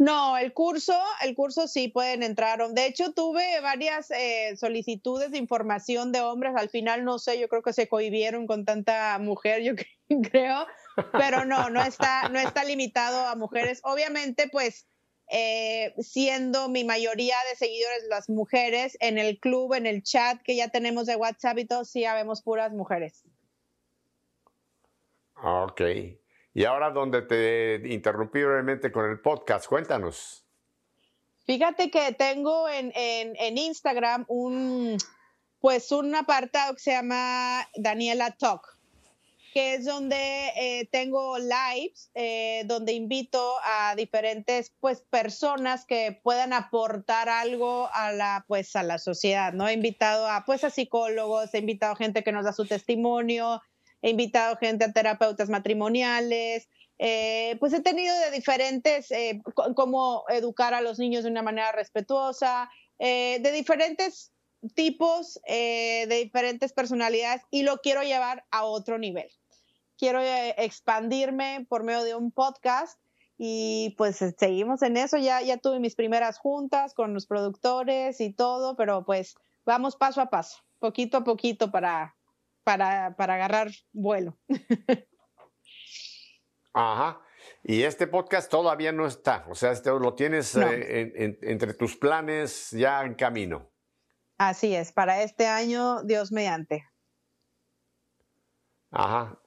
No, el curso, el curso sí pueden entrar. De hecho, tuve varias eh, solicitudes de información de hombres. Al final, no sé, yo creo que se cohibieron con tanta mujer, yo [LAUGHS] creo. Pero no, no está, no está limitado a mujeres. Obviamente, pues eh, siendo mi mayoría de seguidores las mujeres, en el club, en el chat que ya tenemos de WhatsApp y todo, sí habemos puras mujeres. Ok. Y ahora donde te interrumpí brevemente con el podcast, cuéntanos. Fíjate que tengo en, en, en Instagram un, pues un apartado que se llama Daniela Talk que es donde eh, tengo lives, eh, donde invito a diferentes pues, personas que puedan aportar algo a la, pues, a la sociedad, ¿no? He invitado a, pues, a psicólogos, he invitado a gente que nos da su testimonio, he invitado gente a terapeutas matrimoniales, eh, pues he tenido de diferentes, cómo educar a los niños de una manera respetuosa, de diferentes tipos, de diferentes personalidades y lo quiero llevar a otro nivel quiero eh, expandirme por medio de un podcast y pues eh, seguimos en eso. Ya, ya tuve mis primeras juntas con los productores y todo, pero pues vamos paso a paso, poquito a poquito para, para, para agarrar vuelo. [LAUGHS] Ajá. Y este podcast todavía no está, o sea, este lo tienes eh, entre tus planes ya en camino. Así es, para este año, Dios mediante. Ajá.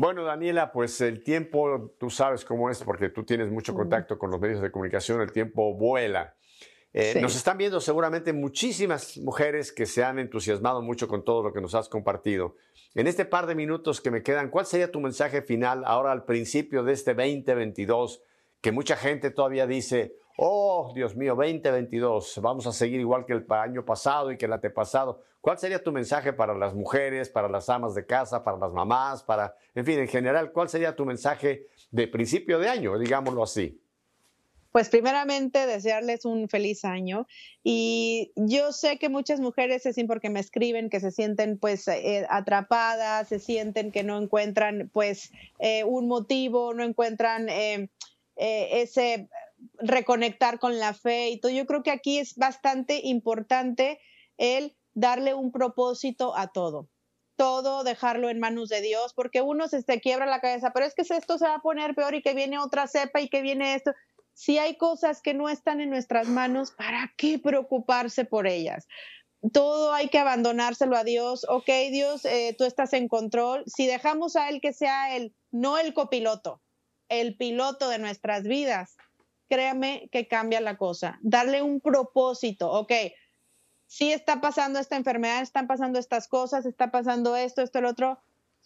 Bueno, Daniela, pues el tiempo, tú sabes cómo es, porque tú tienes mucho contacto con los medios de comunicación, el tiempo vuela. Eh, nos están viendo seguramente muchísimas mujeres que se han entusiasmado mucho con todo lo que nos has compartido. En este par de minutos que me quedan, ¿cuál sería tu mensaje final ahora al principio de este 2022? Que mucha gente todavía dice, oh, Dios mío, 2022, vamos a seguir igual que el año pasado y que el antepasado. ¿Cuál sería tu mensaje para las mujeres, para las amas de casa, para las mamás, para, en fin, en general, cuál sería tu mensaje de principio de año, digámoslo así? Pues primeramente desearles un feliz año y yo sé que muchas mujeres es porque me escriben que se sienten pues eh, atrapadas, se sienten que no encuentran pues eh, un motivo, no encuentran eh, ese reconectar con la fe y todo. Yo creo que aquí es bastante importante el darle un propósito a todo todo dejarlo en manos de Dios, porque uno se, se quiebra la cabeza, pero es que esto se va a poner peor y que viene otra cepa y que viene esto si hay cosas que no están en nuestras manos, ¿para qué preocuparse por ellas? Todo hay que abandonárselo a Dios. Ok, Dios, eh, tú estás en control. Si dejamos a Él que sea el, no el copiloto, el piloto de nuestras vidas, créame que cambia la cosa. Darle un propósito. Ok, si está pasando esta enfermedad, están pasando estas cosas, está pasando esto, esto, el otro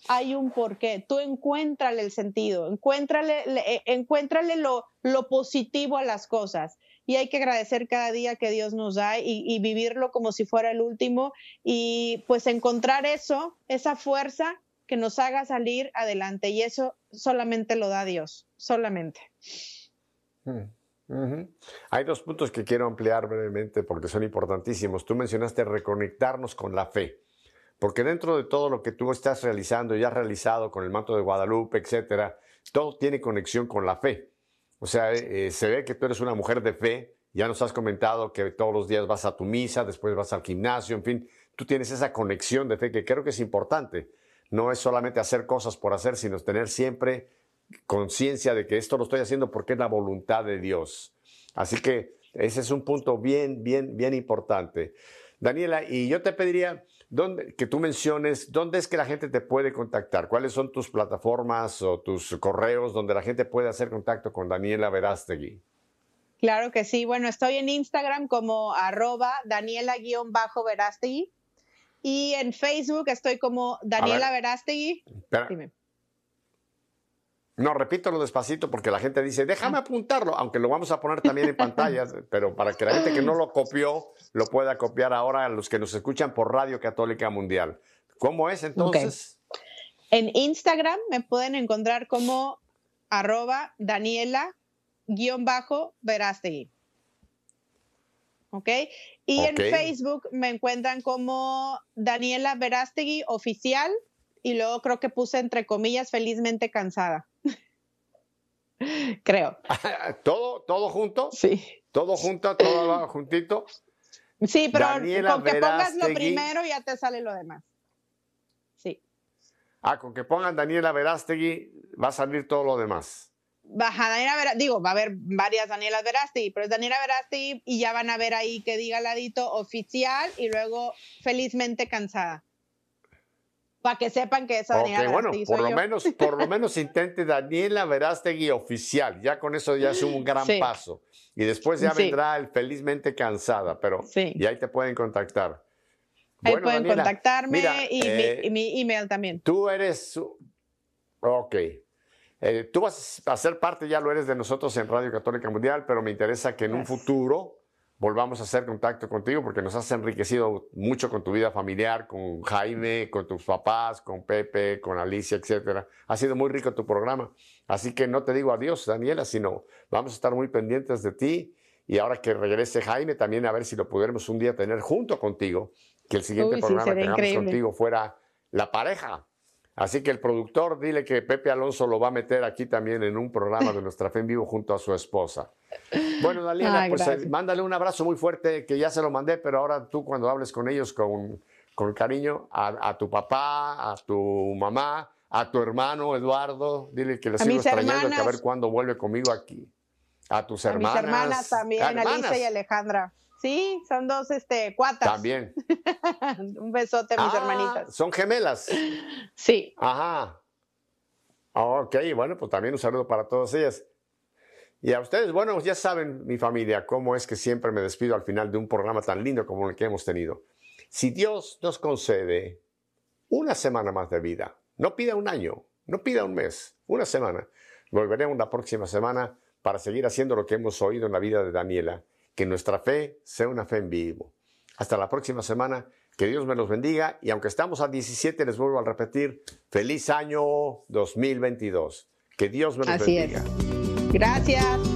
hay un porqué. Tú encuéntrale el sentido, encuéntrale, eh, encuéntrale lo, lo, positivo a las cosas. Y hay que agradecer cada día que Dios nos da y, vivirlo como si fuera el último y pues encontrar eso, esa fuerza que nos haga salir adelante. Y eso solamente lo da Dios, solamente. Hay dos puntos que quiero ampliar brevemente porque son importantísimos. Tú mencionaste reconectarnos con la fe. Porque dentro de todo lo que tú estás realizando y has realizado con el manto de Guadalupe, etcétera, todo tiene conexión con la fe. O sea, eh, se ve que tú eres una mujer de fe. Ya nos has comentado que todos los días vas a tu misa, después vas al gimnasio, en fin, tú tienes esa conexión de fe que creo que es importante. No es solamente hacer cosas por hacer, sino tener siempre conciencia de que esto lo estoy haciendo porque es la voluntad de Dios. Así que ese es un punto bien, bien, bien importante. Daniela, y yo te pediría, que tú menciones dónde es que la gente te puede contactar, cuáles son tus plataformas o tus correos donde la gente puede hacer contacto con Daniela Verástegui. Claro que sí. Bueno, estoy en Instagram como arroba Daniela-Verástegui y en Facebook estoy como Daniela Verástegui. Dime. No, repítelo despacito porque la gente dice, déjame ah. apuntarlo, aunque lo vamos a poner también en [LAUGHS] pantalla, pero para que la gente que no lo copió lo pueda copiar ahora a los que nos escuchan por Radio Católica Mundial. ¿Cómo es entonces? En Instagram me pueden encontrar como arroba Daniela-Verástegui. ¿Ok? Y en Facebook me encuentran como Daniela Verástegui Oficial y luego creo que puse entre comillas felizmente cansada. [LAUGHS] Creo. [LAUGHS] ¿Todo, ¿Todo junto? Sí. ¿Todo junto? ¿Todo juntito? Sí, pero con que pongas lo primero ya te sale lo demás. Sí. Ah, con que pongan Daniela Verástegui va a salir todo lo demás. Baja Daniela Verástegui, digo, va a haber varias Daniela Verástegui, pero es Daniela Verástegui y ya van a ver ahí que diga al ladito oficial y luego felizmente cansada para que sepan que esa Daniela bueno, por lo menos, por lo [LAUGHS] menos intente Daniela Verástegui oficial. Ya con eso ya es un gran paso. Y después ya vendrá el felizmente cansada, pero y ahí te pueden contactar. Ahí pueden contactarme y eh, mi, email también. Tú eres, ok. Eh, tú vas a ser parte, ya lo eres de nosotros en Radio Católica Mundial, pero me interesa que en un futuro volvamos a hacer contacto contigo porque nos has enriquecido mucho con tu vida familiar, con Jaime, con tus papás, con Pepe, con Alicia, etc. Ha sido muy rico tu programa. Así que no te digo adiós, Daniela, sino vamos a estar muy pendientes de ti. Y ahora que regrese Jaime, también a ver si lo pudiéramos un día tener junto contigo, que el siguiente programa que tengamos contigo fuera la pareja. Así que el productor, dile que Pepe Alonso lo va a meter aquí también en un programa de Nuestra Fe en Vivo junto a su esposa. Bueno, Daliana, pues eh, mándale un abrazo muy fuerte, que ya se lo mandé, pero ahora tú cuando hables con ellos con, con cariño, a, tu papá, a tu mamá, a tu hermano Eduardo, dile que le sigo extrañando, que a ver cuándo vuelve conmigo aquí. A tus hermanas. A mis hermanas también, Alicia y Alejandra. Sí, son dos este, cuatas. También. [LAUGHS] Un besote a mis ah, hermanitas. ¿Son gemelas? Sí. Ajá. Ok, bueno, pues también un saludo para todas ellas. Y a ustedes, bueno, ya saben, mi familia, cómo es que siempre me despido al final de un programa tan lindo como el que hemos tenido. Si Dios nos concede una semana más de vida, no pida un año, no pida un mes, una semana. Volveremos la próxima semana para seguir haciendo lo que hemos oído en la vida de Daniela, que nuestra fe sea una fe en vivo. Hasta la próxima semana, que Dios me los bendiga y aunque estamos a 17, les vuelvo a repetir, feliz año 2022. Que Dios me los bendiga. Gracias.